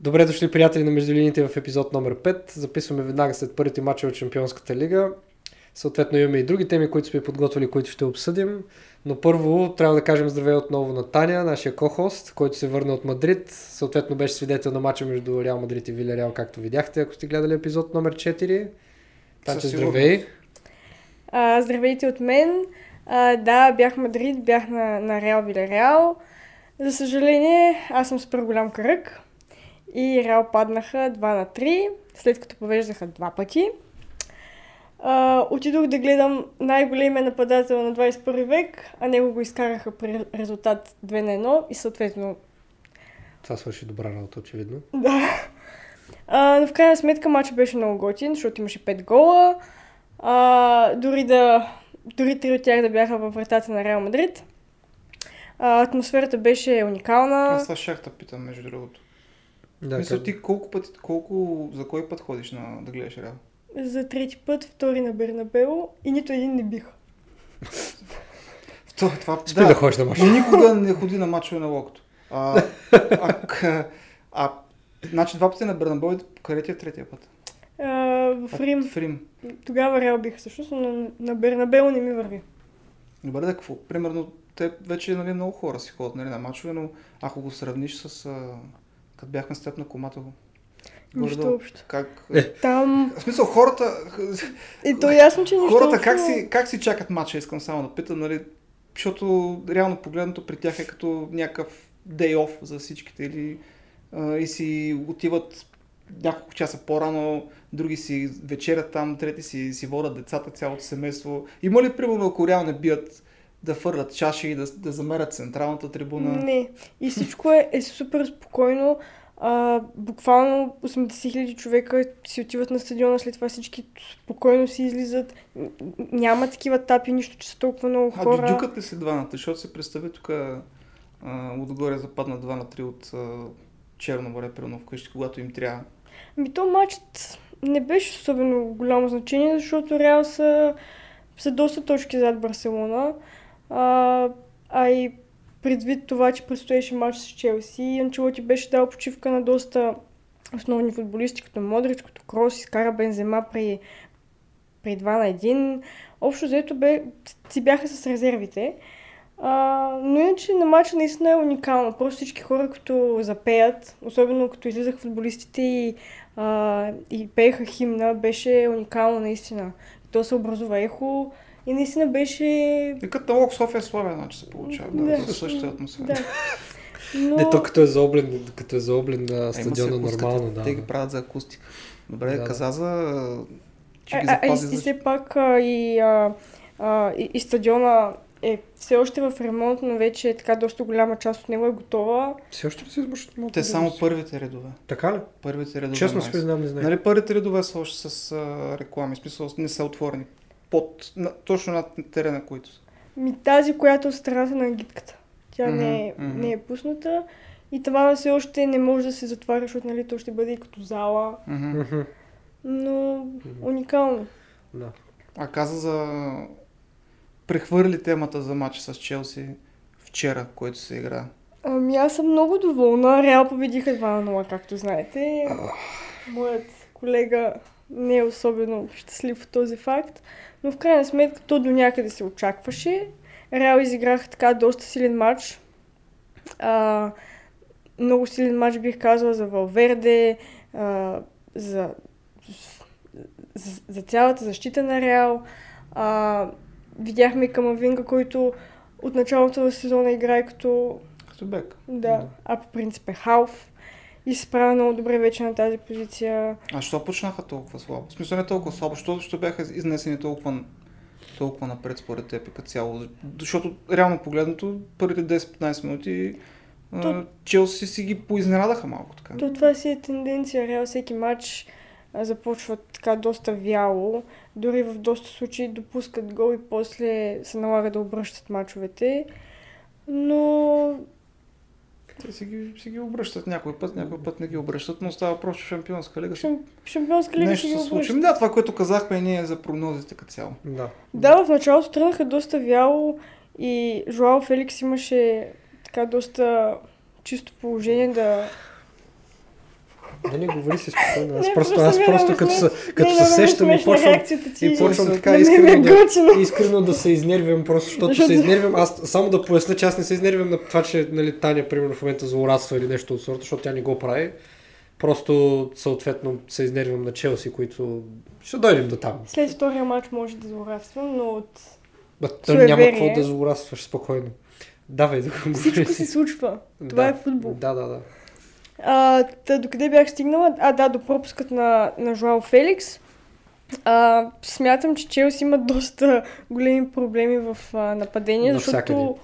Добре дошли, приятели на Междулините в епизод номер 5. Записваме веднага след първите матча от Шампионската лига. Съответно имаме и други теми, които сме подготвили, които ще обсъдим. Но първо трябва да кажем здравей отново на Таня, нашия ко-хост, който се върна от Мадрид. Съответно беше свидетел на матча между Реал Мадрид и Вилереал, както видяхте, ако сте гледали епизод номер 4. Танче, здравей! А, здравейте от мен. А, да, бях в Мадрид, бях на, на Реал Вилереал. За съжаление, аз съм супер голям кръг и Реал паднаха 2 на 3, след като повеждаха два пъти. А, отидох да гледам най-големия нападател на 21 век, а него го изкараха при резултат 2 на 1 и съответно... Това свърши добра работа, очевидно. Да. А, но в крайна сметка матчът беше много готин, защото имаше 5 гола. А, дори да... Дори три от тях да бяха във вратата на Реал Мадрид. А, атмосферата беше уникална. Аз това да питам, между другото. Да, Мисля, как- ти колко пъти, колко, за кой път ходиш на, да гледаш Реал? За трети път, втори на Бернабео и нито един не биха. Това, това, Спри да, ходиш на матч. Никога не ходи на мачове на локото. А, а, а, а, значи два пъти на Бернабео, и къде ти е третия път? А, в Рим. В Рим. Тогава Реал биха всъщност, но на, на Бернабео не ми върви. Добре, да какво? Примерно, те вече нали, много хора си ходят нали, на мачове, но ако го сравниш с... А, като бяхме с теб на комата го. Нищо горе-долу, общо. Как... Е. Там... В смисъл, хората, И то е ясно, че нищо хората общо. как си, как си чакат матча, искам само да питам, нали, защото реално погледнато при тях е като някакъв day off за всичките или а, и си отиват няколко часа по-рано, други си вечерят там, трети си, си водят децата, цялото семейство. Има ли, примерно, ако Реал не бият да фърлят чаши и да, да замерят централната трибуна? Не. И всичко е, е супер спокойно. А, буквално 80 хиляди човека си отиват на стадиона, след това всички спокойно си излизат. Няма такива тапи, нищо, че са толкова много А хора. дюдюкат ли се дваната? Защото се представи тук а, отгоре западна 2 на 3 от а, Черно море, примерно вкъщи, когато им трябва. Ми то матчът не беше особено голямо значение, защото Реал са, са доста точки зад Барселона. А, а и предвид това, че предстоеше матч с Челси, Анчелоти беше дал почивка на доста основни футболисти, като Модрич, като Крос, изкара Бензема при, при 2 на 1. Общо взето бе, си бяха с резервите. А, но иначе на матча наистина е уникално. Просто всички хора, като запеят, особено като излизаха футболистите и, а, и пееха химна, беше уникално наистина. То се образува ехо и наистина беше... И като налог София Славия, значи се получава. Да, Да. същата атмосфера. Да. Но... Не, то като е заоблен, като е заоблен на А, си стадиона акустиката. нормално, да. Те ги правят за акустика. Добре, Да, да. каза за... Че ги А, а, и, запази и за... все пак а, и, а, а, и, и стадиона е все още в ремонт, но вече е така доста голяма част от него е готова. Все още ли се измъщат малко? Те само първите редове. Така ли? Първите редове. Честно са. признавам, не знам. Нали първите редове са още с а, реклами, в смисъл не са отворени. Под, на, точно над терена, които са. Ми тази, която е от страната на агитката. Тя не, е, мгм. не е пусната. И това все още не може да се затваря, защото нали, то ще бъде и като зала. Мгм. Но уникално. Да. А каза за... Прехвърли темата за матча с Челси вчера, който се игра. Ами аз съм много доволна. Реал победиха 2 на 0, както знаете. Моят колега не е особено щастлив от този факт. Но в крайна сметка то до някъде се очакваше. Реал изиграха така доста силен матч. А, много силен матч бих казала за Валверде, а, за, за, за цялата защита на Реал. А, видяхме Камавинга, който от началото на сезона играе като Като бек. да, Да. а по принцип е халф и се справя много добре вече на тази позиция. А що почнаха толкова слабо? В смисъл не толкова слабо, защото ще бяха изнесени толкова, толкова напред според теб като цяло. Защото реално погледнато, първите 10-15 минути То-. Челси си ги поизненадаха малко така. То това си е тенденция. Реал всеки матч започва така доста вяло. Дори в доста случаи допускат гол и после се налага да обръщат мачовете. Но Те си ги, си ги обръщат някой път, някой път не ги обръщат, но става просто шампионска лига. шам, шампионска лига Нещо ще ги се случи. Да, това, което казахме ние за прогнозите като цяло. Да. Да, в началото тръгнаха доста вяло и Жоао Феликс имаше така доста чисто положение да, Да не говори си спокойно. Аз Не, просто, просто аз е просто като, се, като Не, се е сещам и почвам, и почвам така е искрено да, искрено да се изнервям, просто защото се изнервям. Аз само да поясня, че аз не се изнервям на това, че нали, Таня, примерно, в момента злорадства или нещо от сорта, защото тя не го прави. Просто, съответно, се изнервям на Челси, които ще дойдем до там. След втория матч може да злорадствам, но от Ба, няма какво да злорадстваш спокойно. Давай да го всичко се случва. Това Да. е футбол. Да, да, да. А, та, докъде бях стигнала? А, да, до пропускът на, на Жуал Феликс. А, смятам, че Челси има доста големи проблеми в а, нападение, Навсякъде. защото...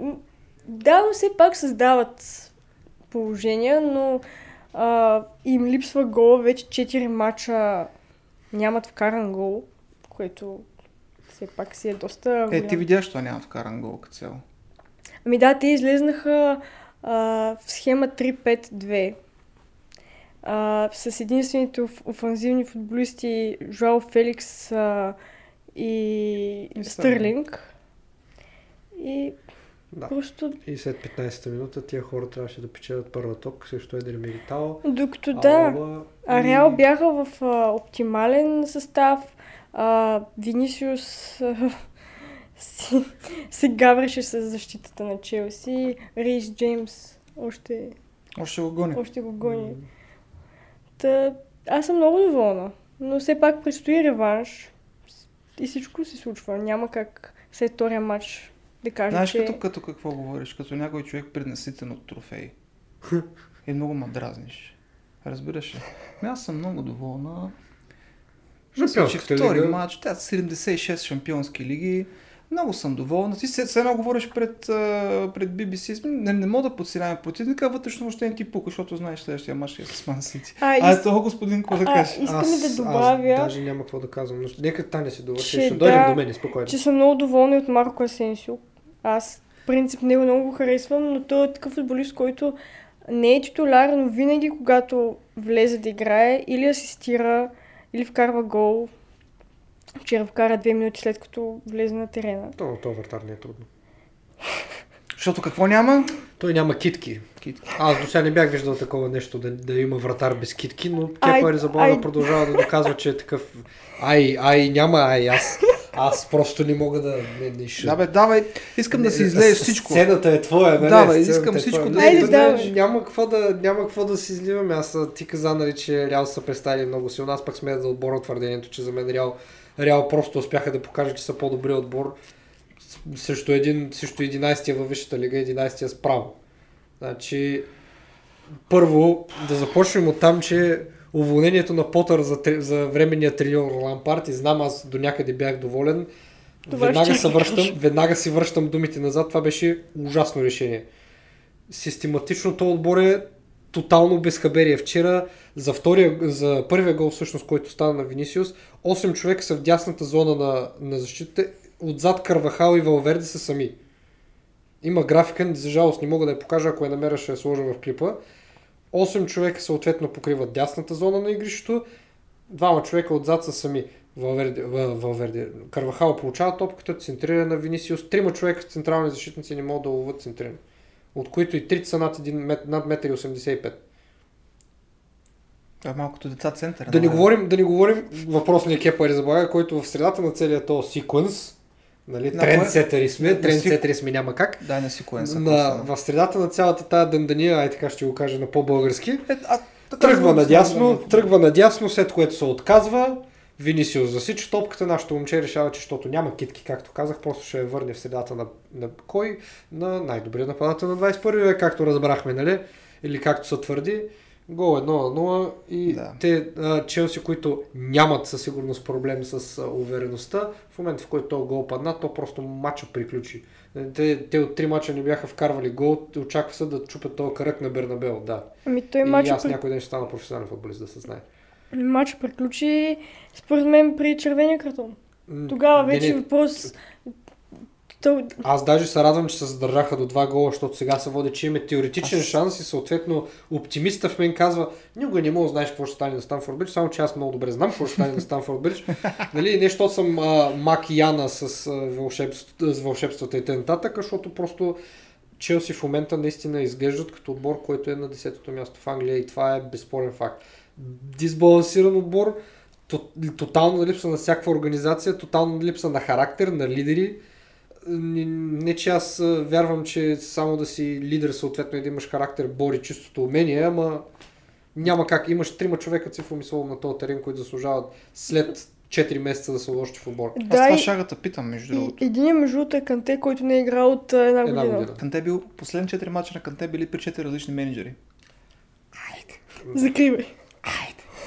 М, Да, но все пак създават положения, но а, им липсва гол. Вече 4 мача нямат вкаран гол, което все пак си е доста Е, голям. ти видяш, че няма вкаран гол като цяло. Ами да, те излезнаха в схема 3-5-2. А, с единствените оф- офанзивни футболисти Жуал Феликс а, и, И Стърлинг. И да. просто И след 15-та минута тия хора трябваше да печелят първа ток срещу Едер Милитао. докато да, Алба а и- Реал бяха в а, оптимален състав. А, Винисиус а, си, се гавреше с защитата на Челси. Рейс Джеймс още, Още го гони. още го гони. Та, аз съм много доволна. Но все пак предстои реванш. И всичко се случва. Няма как след втория матч да кажа, Знаеш че... като, като какво говориш? Като някой човек преднаситен от трофеи. И много ма дразниш. Разбираш ли? Ами Аз съм много доволна. Мисля, че втори лига. матч, тя 76 шампионски лиги. Много съм доволна. Ти се, се едно говориш пред, пред BBC. Не, не мога да подсиляваме противника, вътрешно въобще не ти пука, защото знаеш следващия матч е с Ман Сити. А, А, из... това господин, какво да а, кажеш? искам да добавя, Аз даже няма какво да казвам, но нека Таня си довърши. Ще дойдем да, до мен, спокойно. че съм много доволна от Марко Асенсио. Аз, в принцип, него много го харесвам, но той е такъв футболист, който не е титуляр, но винаги, когато влезе да играе, или асистира, или вкарва гол. Вчера вкара две минути след като влезе на терена. То, то вратар не е трудно. Защото какво няма? Той няма китки. Китки. Аз до сега не бях виждал такова нещо, да, да има вратар без китки, но Кепа Аризабала ай. продължава да доказва, че е такъв. Ай, ай, няма ай, аз, аз просто не мога да не, не ще... Да бе, давай, искам да си излееш всичко. Сцената е твоя, нали? Давай, Сцената искам е всичко твоя. да Не, Айде, не, давай. Няма какво да, няма какво да си изливаме. Аз а, ти каза, нали, че Реал са представили много силно. Аз пък смея да отборна твърдението, че за мен Реал, Реал просто успяха да покажат, че са по-добри отбор срещу, един, срещу 11-я във Висшата лига, 11-я справо. Значи, първо, да започнем от там, че уволнението на Потър за, за временния треньор Лампарт, и знам, аз до някъде бях доволен, Това веднага, се връщам, веднага си връщам думите назад. Това беше ужасно решение. Систематично то отбор е тотално безхаберие. Вчера за, втория, за първия гол, всъщност, който стана на Винисиус, 8 човека са в дясната зона на, на защитата. Отзад Карвахал и Валверде са сами. Има графика, за жалост не мога да я покажа, ако я намеря ще я сложа в клипа. 8 човека съответно покриват дясната зона на игрището, двама човека отзад са сами. Валверде, Ва- Валверде. Карвахал получава топката, центрира на Винисиус. Трима човека с централни защитници не могат да ловят центриране. От които и трите са над, 1 мет, над 1,85 м. Това е малкото деца центъра. Да не говорим, да не говорим въпросния Кепа Ризабага, който в средата на целия този секвенс, нали, На трендсетери сме, трендсетери сме няма как, Дай на си коен са. на, в средата на цялата тази дъндания, ай така ще го кажа на по-български, Е, а, Тръгва да надясно, тръгва надясно, след което се отказва. Винисиус засича топката, нашето момче решава, че защото няма китки, както казах, просто ще я върне в средата на, на кой? На най-добрия нападател на 21 век, както разбрахме, нали? Или както се твърди. Гол 1 на 0 и Да. те а, Челси, които нямат със сигурност проблем с а, увереността, в момента в който този гол падна, то просто матча приключи. Те, те от три мача не бяха вкарвали гол, очаква се да чупят този кръг на Бернабел, да. Ами той И матч, аз някой ден ще стана професионален футболист, да се знае. Матч приключи според мен при червения картон. Тогава не, вече не, въпрос... То... Аз даже се радвам, че се задържаха до два гола, защото сега се води, че имаме теоретичен Аз- шанс и съответно оптимиста в мен казва, никога не мога да знаеш какво ще стане на Станфорд Бридж, само че аз много добре знам какво ще стане на Станфорд Бридж. нали, не защото съм а, Мак Яна с, а, вълшебство, с вълшебствата и т.н., защото просто Челси в момента наистина изглеждат като отбор, който е на 10-то място в Англия и това е безспорен факт. Дисбалансиран отбор, тотална липса на всякаква организация, тотална липса на характер, на лидери. Не, не че аз вярвам, че само да си лидер, съответно и да имаш характер, бори чистото умение, ама няма как. Имаш трима човека цифромислово на този терен, които заслужават след 4 месеца да се вложи в отбор. Да, Аз това и... шагата питам, между другото. Един между другото е Канте, който не е играл от една, една година. година. Канте е бил, последни 4 мача на Канте били при 4 различни менеджери. Айде. Закривай.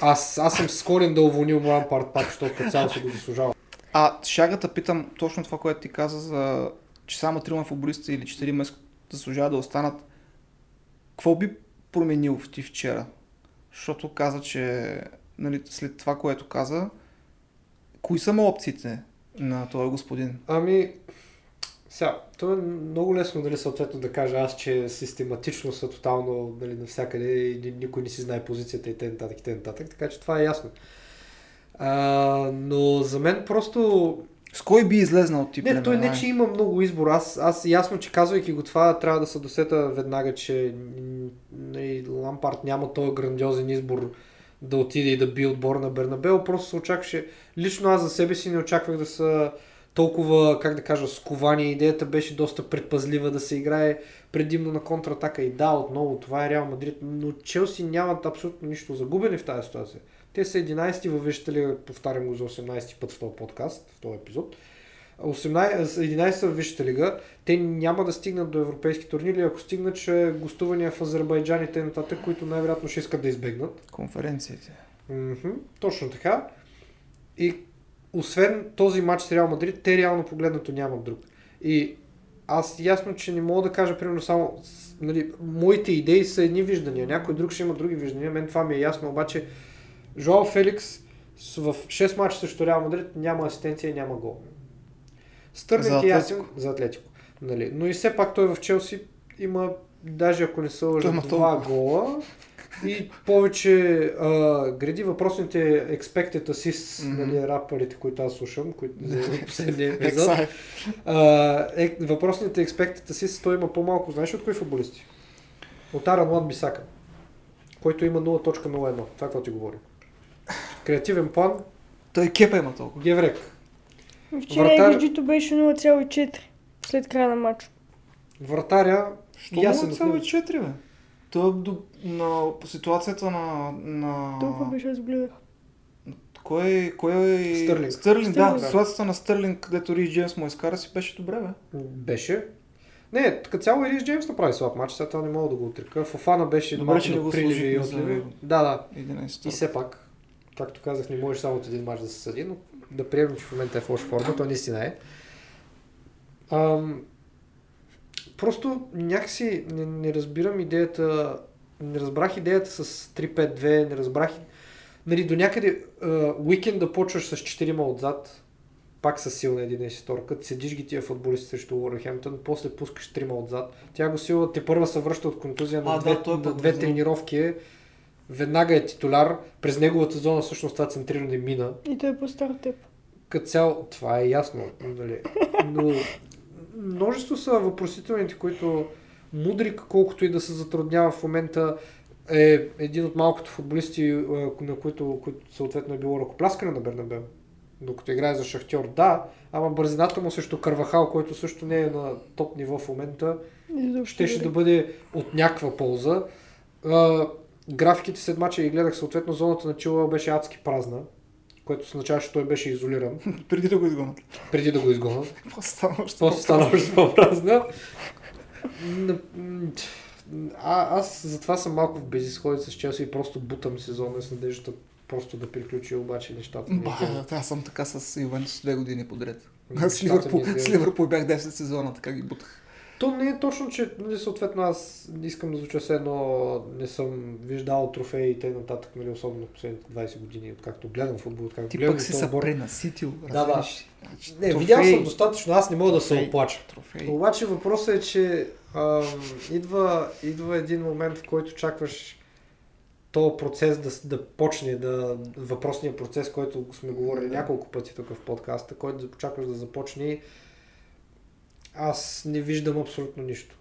Аз, аз съм скорен да уволня Моран Парт пак, защото като цяло се го заслужава. А шагата питам точно това, което ти каза за че само трима футболисти или четири месеца заслужава да останат. Какво би променил в ти вчера? Защото каза, че нали, след това, което каза, кои са му опциите на този господин? Ами, сега, то е много лесно нали, съответно да кажа аз, че систематично са тотално нали, навсякъде и никой не си знае позицията и т.н. и т.н. Така че това е ясно. А, но за мен просто... С кой би излезнал ти? Не, той не, че има много избор. Аз, аз ясно, че казвайки го това, трябва да се досета веднага, че нали, Лампард няма този грандиозен избор да отиде и да би отбор на Бернабел. Просто се очакваше, лично аз за себе си не очаквах да са толкова, как да кажа, сковани. Идеята беше доста предпазлива да се играе предимно на контратака. И да, отново, това е Реал Мадрид, но Челси нямат абсолютно нищо загубени в тази ситуация. Те са 11 във Вижте повтарям го за 18 път в този подкаст, в този епизод. 18, 11 са в Висшата лига, те няма да стигнат до европейски турнири, ако стигнат, ще гостувания в Азербайджан и т.н., които най-вероятно ще искат да избегнат. Конференциите. Mm-hmm, точно така. И освен този матч с Реал Мадрид, те реално погледнато нямат друг. И аз ясно, че не мога да кажа, примерно, само нали, моите идеи са едни виждания, някой друг ще има други виждания, мен това ми е ясно, обаче Жоал Феликс в 6 мача срещу Реал Мадрид няма асистенция и няма гол. Стърлинг е ясен за Атлетико. Нали. Но и все пак той в Челси има, даже ако не са лъжа, два гола и повече а, гради въпросните expected assists, mm-hmm. нали, рапърите, които аз слушам, които за последния епизод. е, въпросните expected assists, той има по-малко. Знаеш от кои футболисти? От Аран Лан Бисака, който има 0.01. Това, какво ти говори. Креативен план. Той кепа има толкова. Геврек. Вчера Вратар... Беше 0,4 след края на матча. Вратаря... Що 0,4 бе? То до, на, по ситуацията на... на... Толкова беше, аз гледах. Кой, кой е... Стърлинг. Стърлинг, да. да. Ситуацията на Стърлинг, където Рис Джеймс му изкара си, беше добре, бе. Беше. Не, като цяло и Рис Джеймс направи слаб матч, сега това не мога да го отрека. Фофана беше добре, че не го приливи и отливи. Да, да. 11 и все пак, както казах, не можеш само от един матч да се съди, но да приемем, че в момента е в лоша форма, той наистина е. Ам, просто някакси не, не разбирам идеята, не разбрах идеята с 3-5-2, не разбрах нали, до някъде уикенд да почваш с 4 отзад, пак с силна един шесторка, седиш ги тия футболисти срещу Уорхемптън, после пускаш трима отзад. Тя го сила, те първа се връща от контузия на две, да, на две тренировки веднага е титуляр, през неговата зона всъщност това центриране мина. И той е по-стар теб. Като цяло, това е ясно, нали? но множество са въпросителните, които Мудрик, колкото и да се затруднява в момента, е един от малкото футболисти, на които, които съответно е било ръкопляскане на Бернабел. Докато играе за Шахтьор, да, ама бързината му срещу Карвахал, който също не е на топ ниво в момента, щеше да бъде от някаква полза. Графиките след мача и гледах съответно зоната на Чила беше адски празна, което означава, че той беше изолиран. Преди да го изгонят. Преди да го изгонят. После стана още После стана още по-празна. А, аз затова съм малко в безисходи с Челси и просто бутам сезона с надеждата просто да приключи обаче нещата. Ба, аз съм така с Ювентус две години подред. Аз с Ливърпул бях 10 сезона, така ги бутах. То не е точно, че нали, съответно аз искам да звуча се едно, не съм виждал трофеи и т.н. нататък, нали, особено последните 20 години, откакто гледам футбол, откакто Ти гледам пък си се пренаситил, да, да. Не, трофей, видял съм достатъчно, аз не мога трофей, да се оплача. Трофей. Обаче въпросът е, че ам, идва, идва един момент, в който чакваш този процес да, да почне, да, въпросния процес, който сме говорили няколко пъти тук в подкаста, който очакваш да започне аз не виждам абсолютно нищо.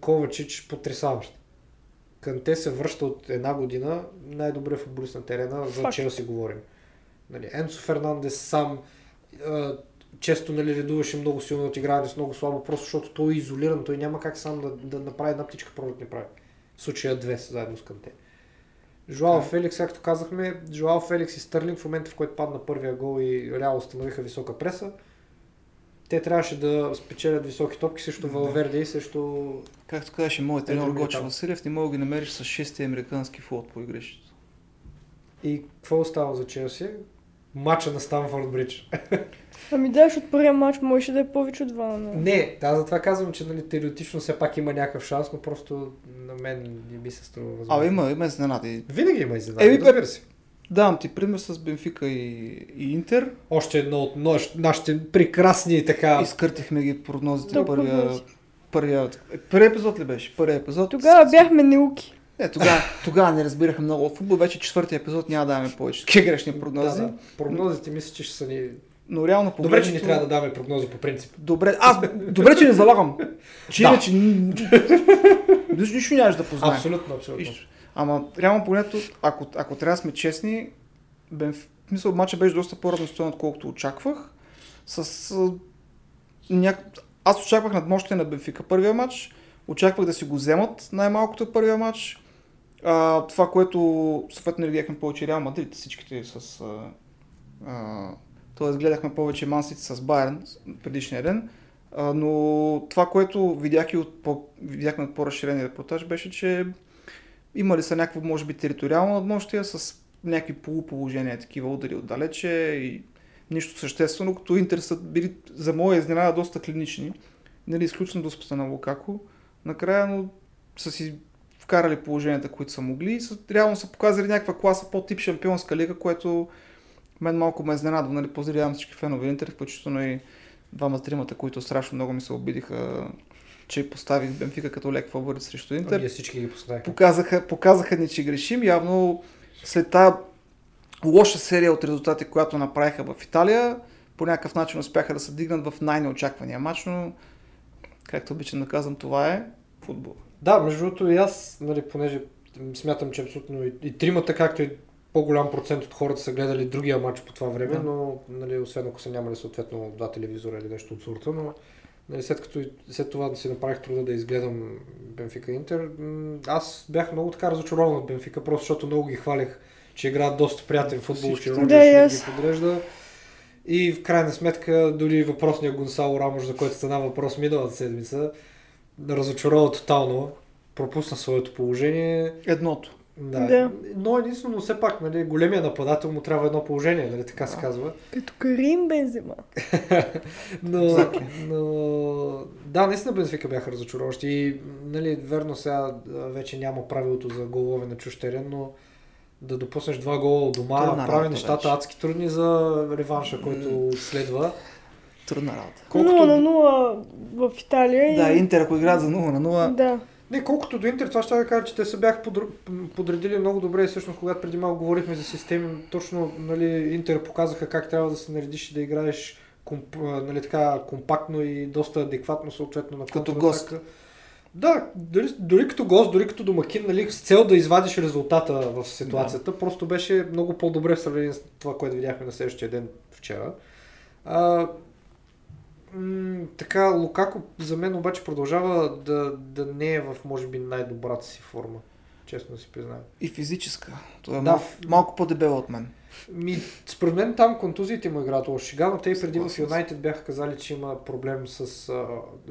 Ковачич потрясаващ. Канте се връща от една година, най-добре футболист на терена, за. Челси говорим. Нали, Енцо Фернандес сам а, често нали, редуваше много силно от игране с много слабо, просто защото той е изолиран, той няма как сам да, да направи една птичка пролет не прави. В случая две заедно с Канте. Жоао Така. Феликс, както казахме, Жоао Феликс и Стърлинг в момента, в който падна първия гол и Реал установиха висока преса, те трябваше да спечелят високи топки срещу Да. Валверде и срещу... Както казаше моят тренер Ето, Гочо. Василев, не мога да ги намериш с 6 американски флот по игрището. И какво остава за Челси? Мача на Станфорд Бридж. Ами да, защото първия матч можеше да е повече от 2 на 0. Не, аз затова казвам, че нали, теоретично все пак има някакъв шанс, но просто на мен не ми се струва възможно. Абе, има, има изненади. Винаги има изненади, Еми, разбира се. Давам ти пример с Бенфика и, и Интер. Още едно от нощ, нашите прекрасни така... Изкъртихме ги прогнозите. Да, първия, прогнози. първия, първия епизод ли беше? Първия епизод. Тогава бяхме неуки. Е, тогава, тогава не разбираха много от футбол. Вече четвъртия епизод няма да даваме повече такива грешни прогнози. Да, да. Прогнозите мисля, че ще са ни... Но реално Добре, погледнато... че ни трябва да даваме прогнози по принцип. Добре, аз, добре, че не залагам. Че Да. иначе нищо, нямаш да познаем. Абсолютно, абсолютно. Ама реално погледнато, ако, ако трябва да сме честни, Бенф... в смисъл, матча беше доста по-равностоен, отколкото очаквах. С, а, няк... Аз очаквах надмощие на Бенфика първия матч, очаквах да си го вземат най-малкото първия матч. А, това, което съответно не гледахме повече Реал Мадрид, всичките с... А, а, Тоест гледахме повече Мансити с Байерн предишния ден. А, но това, което видях и от по, видяхме от по-разширения репортаж, беше, че имали са някакво, може би, териториално надмощие с някакви полуположения, такива удари отдалече и нищо съществено, като Интер са били за моя изненада доста клинични. Нали, изключно доспата на Лукако. Накрая, но са си вкарали положенията, които са могли и са, реално са показали някаква класа по-тип шампионска лига, което мен малко ме изненадва. Нали, поздравявам всички фенове Интер, включително и двама-тримата, които страшно много ми се обидиха, че поставих Бенфика като лек фаворит срещу Интер Ние всички ги поставихме. показаха, показаха ни, че грешим. Явно след тази лоша серия от резултати, която направиха в Италия, по някакъв начин успяха да се дигнат в най-неочаквания матч, но както обичам да казвам, това е футбол. Да, между другото и аз, нали, понеже смятам, че абсолютно и, и тримата, както и по-голям процент от хората са гледали другия матч по това време, Да. но нали, освен ако са нямали съответно два телевизора или нещо от сорта, но нали, след като след това да си направих труда да изгледам Бенфика Интер, аз бях много така разочарован от Бенфика, просто защото много ги хвалях, че играят доста приятен футбол, че Роджерс и да, аз. ги подрежда. И в крайна сметка, дори въпросния Гонсало Рамош, за който стана въпрос миналата седмица, разочарова тотално, пропусна своето положение. Едното. Да. Да. Но единствено, все пак, нали, големия нападател му трябва едно положение, нали, така се казва. Като Карим Бензема. Но, но да, наистина Бенфика бяха разочароващи. И, нали, верно сега вече няма правилото за голове на чуж терен, но да допуснеш два гола от дома, Трудна прави работа нещата вече. адски трудни за реванша, който следва. Трудна работа. Колкото- 0 на 0 в Италия. Да, и... Интер, ако играят за 0 на 0, Да. Не, колкото до Интер, това ще да кажа, че те се бяха подр... подредили много добре всъщност, когато преди малко говорихме за системи, точно нали, Интер показаха как трябва да се наредиш и да играеш комп... нали, така, компактно и доста адекватно съответно на Като контратака. Да, дори, дори като гост, дори като домакин, нали, с цел да извадиш резултата в ситуацията, просто беше много по-добре в сравнение с това, което видяхме на следващия ден вчера. А, м- така, Лукако за мен обаче продължава да, да не е в, може би, най-добрата си форма. Честно си призная. и физическа. Това е Да. малко, малко по-дебела от мен. Ми, според мен там контузиите му играят лошо. Шега, но те и преди в. Юнайтед бяха казали, че има проблем с... А,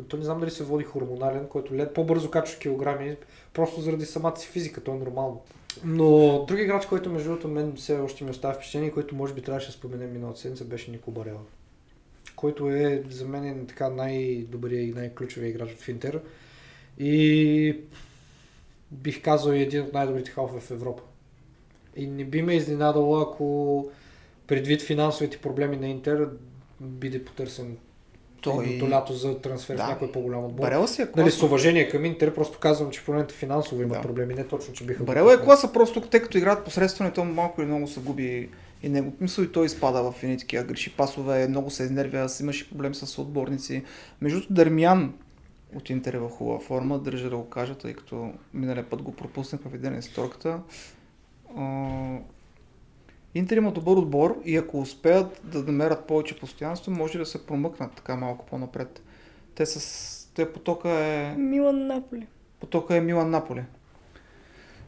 то не знам дали се води хормонален, който лед по-бързо качва килограми, просто заради самата си физика, то е нормално. Но друг играч, който между другото мен все още ми остава впечатление, който може би трябваше да споменем миналата седмица, беше Нико Барела. Който е за мен е така най-добрият и най-ключовият играч в Интер. И бих казал и един от най-добрите халфове в Европа. И не би ме изненадало, ако предвид финансовите проблеми на Интер, биде потърсен Той- едното лято за трансфер Да. в някой по-голям отбор. Барела си е Нали, класа. с уважение към Интер, просто казвам, че в момента финансово имат Да. проблеми, не точно, че биха... го Барела е класа, просто тъй като играят посредствено то малко или много се губи и него. Мисля и той изпада в едни такива греши пасове, много се изнервя, с- имаше проблем с отборници. Между другото, Дърмян от Интер е в хубава форма, държа да го кажа, тъй като миналия път го пропуснахме в един сторката. Интер има добър отбор и ако успеят да намерят повече постоянство, може да се промъкнат така малко по-напред. Те с... Те потока е... Милан Наполи. Потока е Милан Наполи.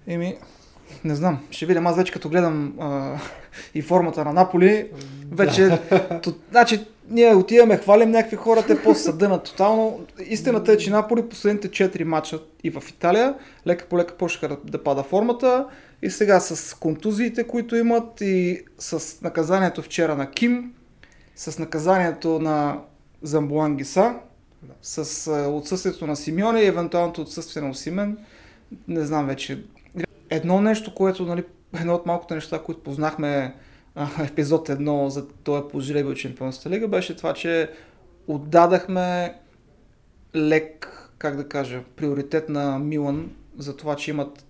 Еми, не знам, ще видим. Аз вече като гледам а, и формата на Наполи, вече, да. то, значи, ние отиваме, хвалим някакви хора, те после са дънат тотално. Истината е, че Наполи последните 4 мача и в Италия, лека по лека почнаха да, да пада формата и сега с контузиите, които имат и с наказанието вчера на Ким, с наказанието на Замбуангиса, с отсъствието на Симеоне и евентуалното отсъствие на Осимен, не знам вече. Едно нещо, което, нали, едно от малкото неща, които познахме в епизод 1 за този по жребий от Чемпионската лига, беше това, че отдадахме лек, как да кажа, приоритет на Милан за това, че имат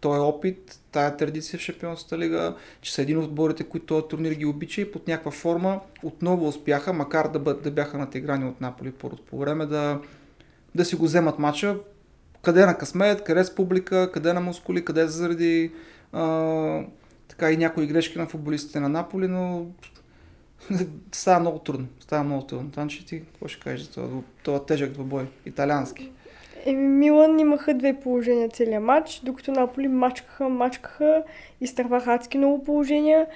този опит, тая традиция в Шампионската лига, че са един от отборите, които този турнир ги обича и под някаква форма отново успяха, макар да, бъд, да бяха натиграни от Наполи по, по време, да, да си го вземат матча. Къде е на късмет, къде с публика, къде на мускули, къде заради а, така и някои грешки на футболистите на Наполи, но става много трудно. Става много трудно. Танчи, ти какво ще кажеш за това, това тежък двобой, италиански? Еми, Милан имаха две положения целият матч, докато Наполи мачкаха, мачкаха, изтърваха адски много положения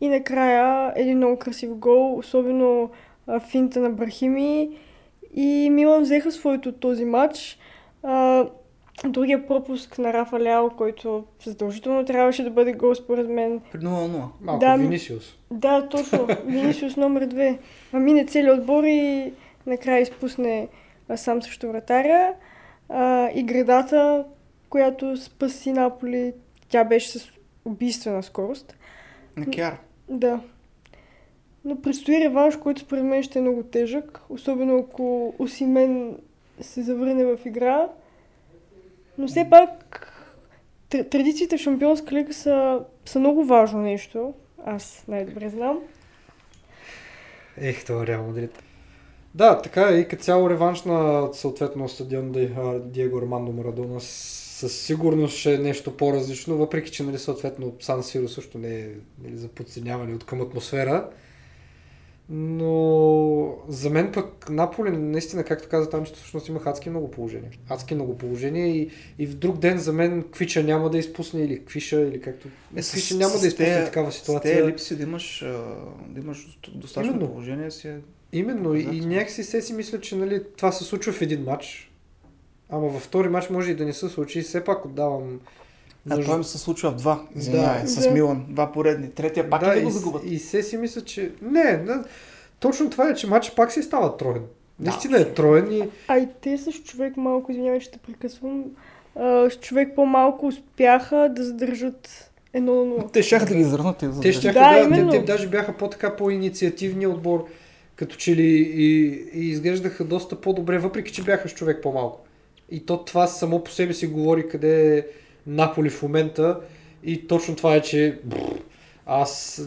и накрая един много красив гол, особено а, финта на Брахими и Милан взеха своето този матч. А, другия пропуск на Рафа Ляо, който задължително трябваше да бъде гол според мен. При 0-0. Малко да, Винисиус. Да, точно. Винисиус номер 2. А мине целият отбор и накрая изпусне сам срещу вратаря а, и градата, която спаси Наполи, тя беше с убийствена скорост. На Кяр. Да. Но предстои реванш, който според мен ще е много тежък, особено ако Осимен се завърне в игра. Но все пак традициите в Шампионска лига са, са много важно нещо. Аз най-добре знам. Ех, това Реал Мадрид. Да, така е и като цяло реванш на съответно стадион Диего Армандо Марадона със сигурност ще е нещо по-различно, въпреки че нали, съответно Сан Сиро също не е нали, за подценяване от към атмосфера. Но за мен пък Наполи, наистина, както каза там, че всъщност има адски много положения. Адски много положения и, и в друг ден за мен Квича няма да изпусне или Квиша, или както... Е, Квича няма да изпусне такава ситуация. С тези липси да имаш, да имаш достатъчно Именно. положение си е Именно и, и някакси се си мисля, че нали, това се случва в един матч, ама във втори матч може и да не се случи все пак отдавам а Нужно... той се случва в два, извинявай, да, с да. Милан, два поредни. Третия пак да, ли го загубят? И, и се си мисля, че... Не, не, точно това е, че матч пак си става троен. Наистина да. е троен и... А и те с човек малко, извинявай, че те прекъсвам, а, с човек по-малко успяха да задържат едно Те ще да ги изрънат и да Те ще да, да те, те, даже бяха по-така по-инициативния отбор като че ли и, и изглеждаха доста по-добре, въпреки че бяха с човек по-малко. И то това само по себе си говори къде е Наполи в момента и точно това е, че аз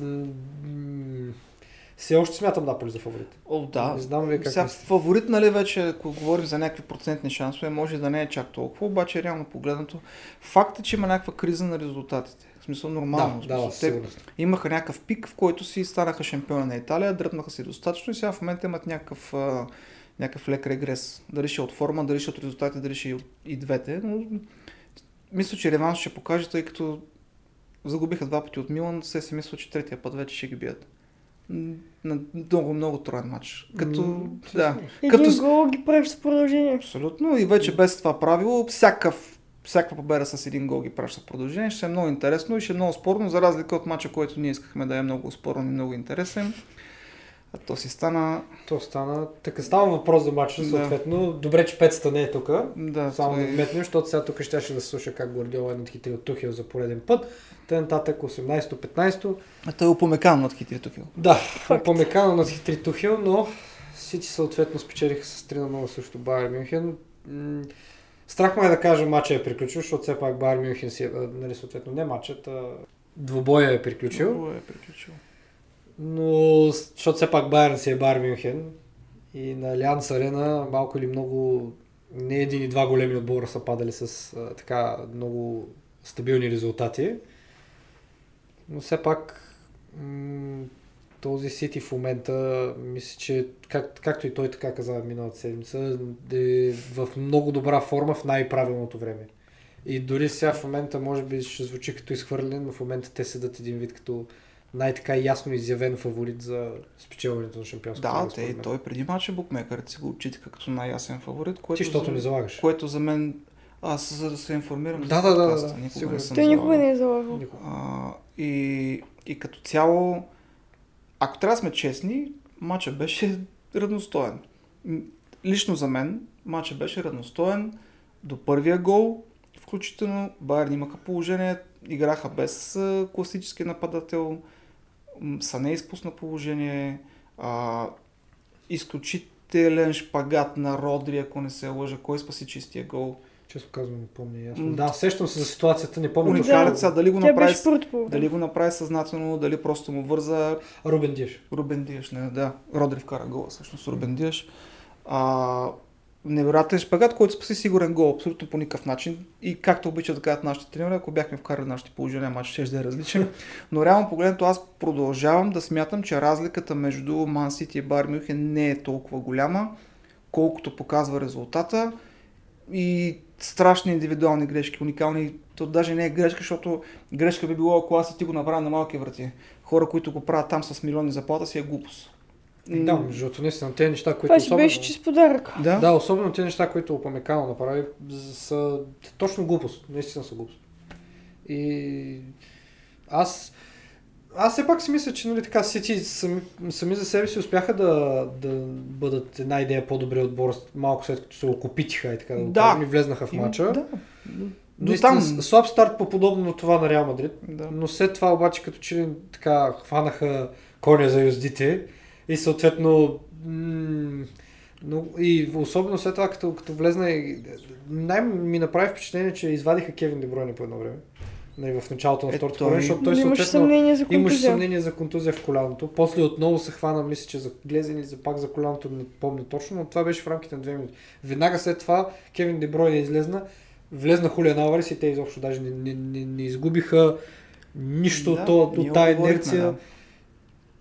все още смятам Наполи за фаворит. О, да. Не знам ви как Сега, фаворит, нали, вече, ако говорим за някакви процентни шансове, може да не е чак толкова, обаче реално погледнато, факт е, че има някаква криза на резултатите. В смисъл нормално. Да, да, Те имаха някакъв пик, в който си станаха шампиона на Италия, дръпнаха се достатъчно и сега в момента имат някакъв, някакъв лек регрес. Дали ще е от форма, дали ще е от резултати, дали ще е и двете. Но мисля, че реванш ще покаже, тъй като загубиха два пъти от Милан, се си мисля, че третия път вече ще ги бият. На много, много троен матч. Като, mm, да. Един като... гол ги правиш с продължение. Абсолютно. И вече без това правило, всякакъв всяка победа с един гол ги праща в продължение. Ще е много интересно и ще е много спорно, за разлика от мача, който ние искахме да е много спорен и много интересен. А то си стана... То стана... Така става въпрос за мача, съответно. Да. Добре, че пецата не е тук. Да, Само да вметнем, защото сега тук ще ще да се слуша как Гордиола е надхитрил Тухил за пореден път. Те нататък 18-15. А той е упомекано надхитри Тухил. Да, упомекано надхитри Тухил, но Сити съответно спечелиха с 3 0 също Байер Мюнхен. Страх ме е да кажа, матча е приключил, защото все пак Байер Мюнхен си, нали, съответно не матчът, а двубоя е приключил. Двубоя е приключил. Но, защото все пак Байерн си е Байер Мюнхен и на Алианс Арена малко или много не един и два големи отбора са падали с а, така много стабилни резултати. Но все пак м- този Сити в момента, мисля, че как, както и той така каза миналата седмица, е в много добра форма в най-правилното време. И дори сега в момента може би ще звучи като изхвърлен, но в момента те седат един вид като най-така ясно изявен фаворит за спечелването на шампионската Да, лига, те, той преди мача букмекърите си го отчитаха като най-ясен фаворит, което, Ти, защото за, не залагаш. което за мен, аз за да се информирам Да, за да, да, да, никога сигурно. не съм Той никога не е залагал. А, и, и като цяло, ако трябва да сме честни, матча беше равностоен. Лично за мен, матча беше равностоен до първия гол, включително Байерн имаха положение, играха без класически нападател, м, Сане изпусна положение, а, изключителен шпагат на Родри, ако не се лъжа, кой спаси чистия гол. Често казвам, не помня ясно. Да, сещам се за ситуацията, не помня. точно. Уникалец, сега дали го направи, дали го направи съзнателно, дали просто му върза Рубен Диеш. Рубен Диеш, не, да. Родри вкара гола, всъщност Рубен Диеш. А, невероятен шпагат, който спаси сигурен гол, абсолютно по никакъв начин. И както обичат да кажат нашите тренери, ако бяхме вкарали нашите положения, матч ще да е различен. Но реално погледнато аз продължавам да смятам, че разликата между Ман Сити и Бар Мюнхен не е толкова голяма, колкото показва резултата. И страшни индивидуални грешки, уникални. То даже не е грешка, защото грешка би било, ако аз и ти го направя на малки врати. Хора, които го правят там с милиони заплата, си е глупост. Да, между другото, наистина, тези неща, които Това си особено... беше чист подарък. Да? Да, особено тези неща, които Опамекано направи, са точно глупост. Наистина са глупост. И аз аз все пак си мисля, че нали, така Сити сами, сами за себе си успяха да, да бъдат една идея по-добре отбор, малко след като се окупитиха и така да Да. кажем, и влезнаха в матча. Да. До Наистина, там. слаб старт по подобно на това на Реал Мадрид. Да. Но след това обаче като че така хванаха коня за юздите и съответно м- но, и особено след това като, като влезна и най ми направи впечатление, че извадиха Кевин Дебройне по едно време. Нали, в началото на Е, второто той- време, защото той Но имаш съответно съмнение за имаше съмнение за контузия в коляното. После отново се хвана, мисля, че за глезен за пак за коляното, не помня точно, но това беше в рамките на две минути. Веднага след това Кевин Дебройне излезна, влезна Хулиан Алварес и те изобщо даже не, не, не, не изгубиха нищо Да, от, от тази инерция. да.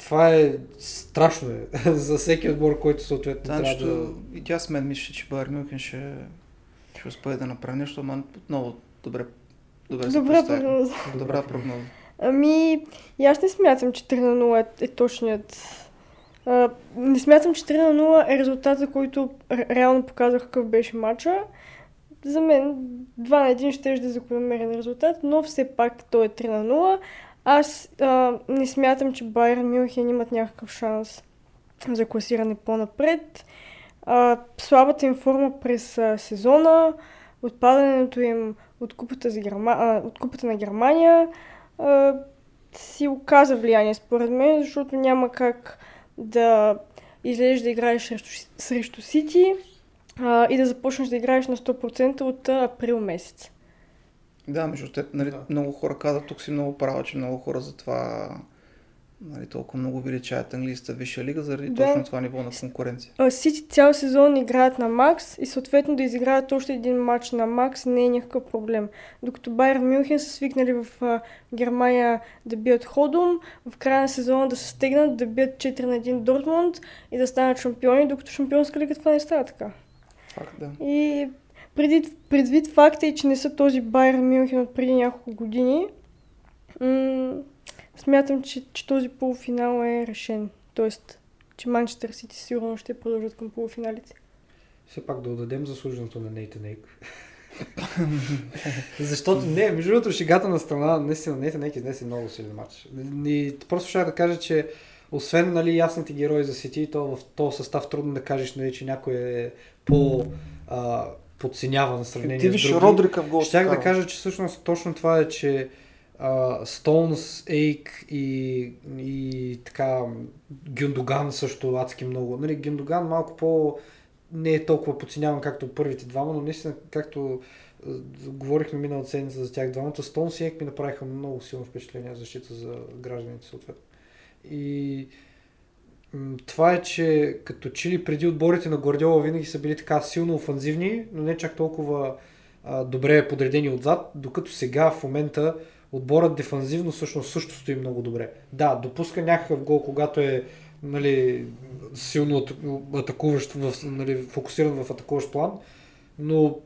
Това е страшно е, за всеки отбор, който съответно Да, трябва да... нещо, и тя с мен мисля, че Байер Мюнхен ще, ще успее да направи нещо, ама отново добре, добре се Добра прогноза. Добра прогноза. Ами, и аз не смятам, че 3 на 0 е, е точният. А, не смятам, че 3 на 0 е резултата, който ре- реално показва какъв беше матча. За мен 2 на 1 ще е закономерен резултат, но все пак той е 3 на 0. Аз а, не смятам, че Байер Мюнхен имат някакъв шанс за класиране по-напред. А, слабата им форма през а, сезона, отпадането им от купата, за Герма... а, от купата на Германия, а, си оказа влияние според мен, защото няма как да излезеш да играеш срещу, срещу Сити а, и да започнеш да играеш на 100% от април месец. Да, между те, нали, Да. много хора казват, тук си много права, че много хора за това нали, толкова много величаят английската висша лига, заради Да. точно това ниво на конкуренция. Сити цял сезон играят на макс и съответно да изиграят още един матч на макс не е някакъв проблем. Докато Байер Мюнхен са свикнали в а, Германия да бият ходом, в края на сезона да се стегнат, да бият 4 на 1 Дортмунд и да станат шампиони, докато шампионска лига това не става така. Факт, да. И предвид, предвид факта и, че не са този Байер Мюнхен от преди няколко години, м- смятам, че, че този полуфинал е решен. Тоест, че Манчестър Сити сигурно ще продължат към полуфиналите. Все пак да отдадем заслуженото на Нейтан Ейк. Защото не, между другото, шегата на страна, наистина Нейтан Ейк изнесе много силен матч. И просто ще да кажа, че освен нали, ясните герои за Сити, то в този състав трудно да кажеш, нали, че някой е по а, подценяван в сравнение Ти с други. Родрика в гол. Щях да кажа, че всъщност точно това е, че Стоунс, Ейк и, и така Гюндоган също адски много. Нали, Гюндоган малко по не е толкова подценяван както първите двама, но наистина както говорихме миналата седмица за тях двамата, Стоунс и Ейк ми направиха много силно впечатление за защита за гражданите съответно. И това е, че като чили преди отборите на Гвардиола винаги са били така силно офанзивни, но не чак толкова а, добре подредени отзад, докато сега в момента отборът дефанзивно всъщност също стои много добре. Да, допуска някакъв гол, когато е нали, силно атаку- атакуващ, в, нали, фокусиран в атакуващ план, но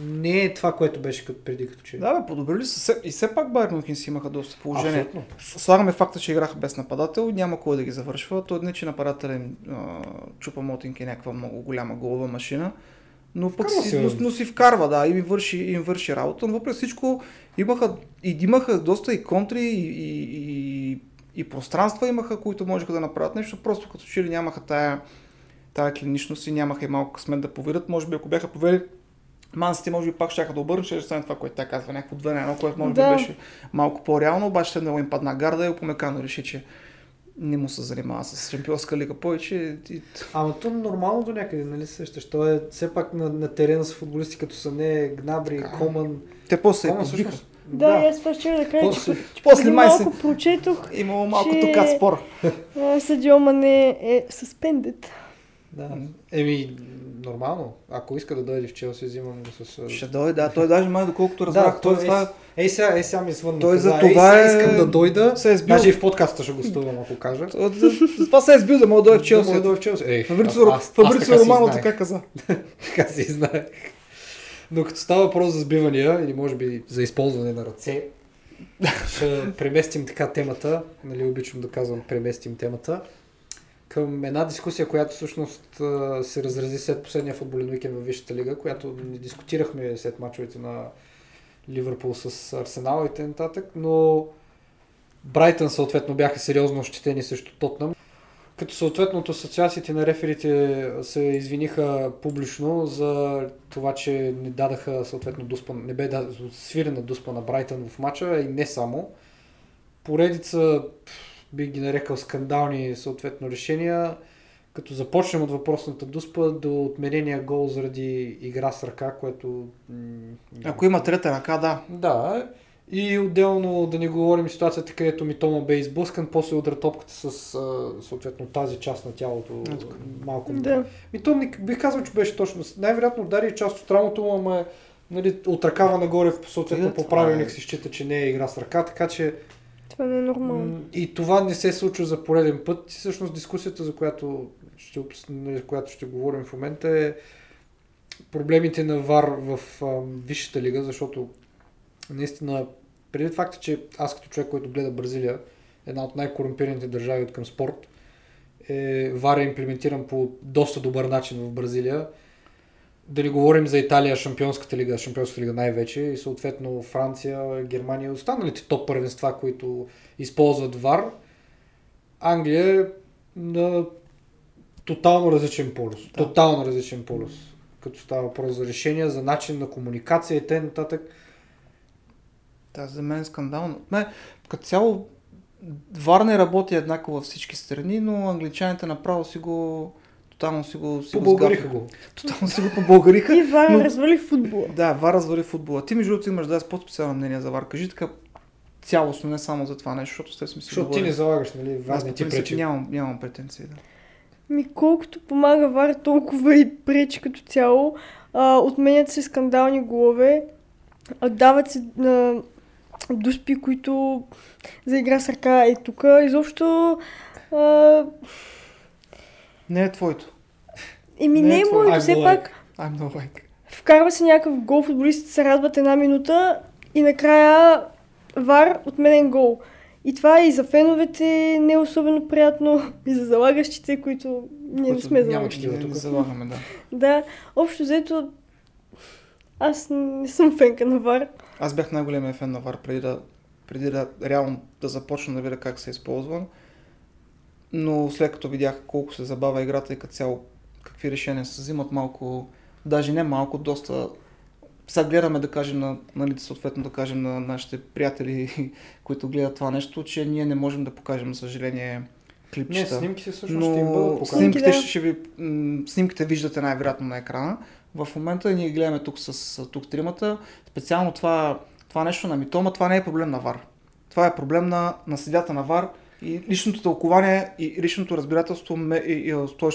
не е това, което беше като преди като че. Да, бе, подобрили са. се. И все пак Байер Мюнхен си имаха доста положение. Абсолютно. Слагаме факта, че играха без нападател, няма кой да ги завършва. Той не, че нападателен а, Чупа Мотинг е някаква много голяма голова машина, но пък Вкарва си, но, но си вкарва, да, и им върши, им върши работа. Но въпреки всичко имаха, и, имаха доста и контри, и, и, и, и пространства имаха, които можеха да направят нещо. Просто като че ли нямаха тая, тая клиничност и нямаха и малко късмет да повират. Може би ако бяха повели Мансите може би пак ще да обърнат, ще стане това, което тя казва, някакво 2 на 1, което може Да. би беше малко по-реално, обаче много им падна гарда и опомекано реши, че не му се занимава с Шампионска лига повече. И... Ама то нормално до някъде, нали се сещаш? То е все пак на, на терена с футболисти, като са не Гнабри, Така. Коман. Те после се Коман всъщност. Да, да. аз това ще да кажа, После- че, че после май малко се- прочетох, Имало малко че- тук спор. а, Садио Мане е suspended. Да. Еми, нормално. Ако иска да дойде в Челси, взимам го с... Ще дойде, да. Той даже май, доколкото разбрах, той, той това Ей сега, ей сега ми звънна. Той за това е- искам да дойда. се е сбил. Даже и в подкаста ще гостувам, ако кажа. За, за, за това се е сбил да мога да дойде в Да мога Челси. да дойда в Челси. Ей, Романо така каза. Така си знаех. Но като става въпрос за сбивания или може би за използване на ръце, ще преместим така темата, нали обичам да казвам преместим темата, към една дискусия, която всъщност се разрази след последния футболен уикенд във Висшата лига, която ни дискутирахме след мачовете на Ливърпул с Арсенал и т.н. но Брайтън съответно бяха сериозно ощетени срещу Тотнам. Като съответно от асоциациите на реферите се извиниха публично за това, че не дадаха съответно дуспа, не бе свирена дуспа на Брайтън в матча и не само. Поредица бих ги нарекал скандални съответно решения, като започнем от въпросната дуспа до отменения гол заради игра с ръка, което... Ако има трета ръка, да. да, и отделно да не говорим ситуацията, където Митома бе изблъскан, после удра топката с съответно тази част на тялото Ето тук. малко. Да. Митом не- бих казал, че беше точно. Най-вероятно удари и част от рамото му, ама е, нали, от ръкава нагоре, съответно Е, по правилник е. се счита, че не е игра с ръка, така че Това не е нормално. и това не се случва за пореден път. И всъщност дискусията, за която ще, която ще говорим в момента е проблемите на ВАР в Висшата лига, защото наистина, преди факта, че аз като човек, който гледа Бразилия, една от най-корумпираните държави от към спорт, е, ВАР е имплементиран по доста добър начин в Бразилия. Да не говорим за Италия, Шампионската лига, Шампионската лига най-вече и съответно Франция, Германия и останалите топ първенства, които използват ВАР. Англия е на тотално различен полюс. Да. Тотално различен полюс. Като става въпрос за решения, за начин на комуникация и т.н. Да, за мен е скандално. Не, като цяло Вар не работи еднакво във всички страни, но англичаните направо си го тотално си го си Побългариха го. Тотално си го побългариха. И Вар но- развали футбола. Да, Вар развали футбола. Ти между другото имаш да по-специално мнение за Вар. Кажи така цялостно, не само за това нещо, защото сте сме си Защото ти не залагаш, нали? Аз Вас не ти пречи. нямам, нямам претенции. Да. Ми колкото помага Вар, толкова и пречи като цяло. А, отменят се скандални голове, а, дават се а, дуспи, които за игра с ръка е тук. Изобщо а, Не е твоето. Еми Не не е е твое. моето, все no пак I'm no like. вкарва се някакъв гол, футболистите се радват една минута и накрая Вар отменен гол. И това е и за феновете не е особено приятно, и за залагащите, които ние не сме няма залагащи. Не, не тук. залагаме, да. Да, общо взето аз не съм фенка на Вар. Аз бях най-големия фен на Вар преди да, преди да реално да започна да видя как се използва. Но след като видях колко се забавя играта и като цяло какви решения се взимат малко, даже не малко, доста сега гледаме да кажем на, нали, съответно да кажем на нашите приятели, които гледат това нещо, че ние не можем да покажем, за съжаление, Не, клипчета. снимки се всъщност ще им бъдат Но поканени. снимките, да. ще, ще ви, снимките виждате най-вероятно на екрана. В момента ние гледаме тук с тук тримата. Специално това, това нещо на Митома, това не е проблем на ВАР. Това е проблем на, на съдята на ВАР, И личното тълкование и личното разбирателство, ме- и, и, т.е.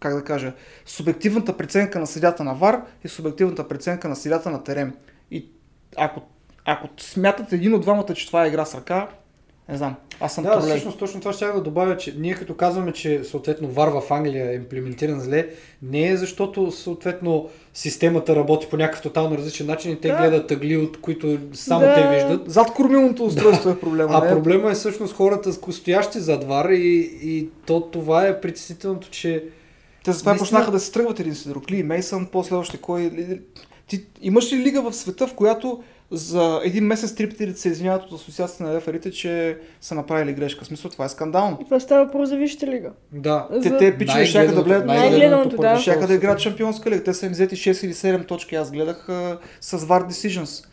как да кажа, субективната преценка на съдята на ВАР и субективната преценка на съдята на терен. И ако, ако смятате един от двамата, че това е игра с ръка, не знам, аз съм Да, тролей. всъщност точно това ще да добавя, че ние като казваме, че съответно ВАР в Англия е имплементиран зле, не е защото съответно системата работи по някакъв тотално различен начин и те Да. гледат тъгли, от които само Да. те виждат. Зад кормилното устройство е проблема. А не? проблема е всъщност хората, стоящи зад ВАР и, и то това е притеснителното, че Те затова Наистина- почнаха да се тръгват един с друг. Ли Мейсън, после още кой. Ти имаш ли лига в света, в която за един месец триптерите се извиняват от асоциацията на реферите, че са направили грешка? В смисъл, това е скандално. И това става въпрос за Висшата лига. да, Те, За- те пичове ще да гледат. Най-гледаното, да. Щяха да играят шампионска лига. Те са им взети 6 или 7 точки. Аз гледах а, с VAR Decisions.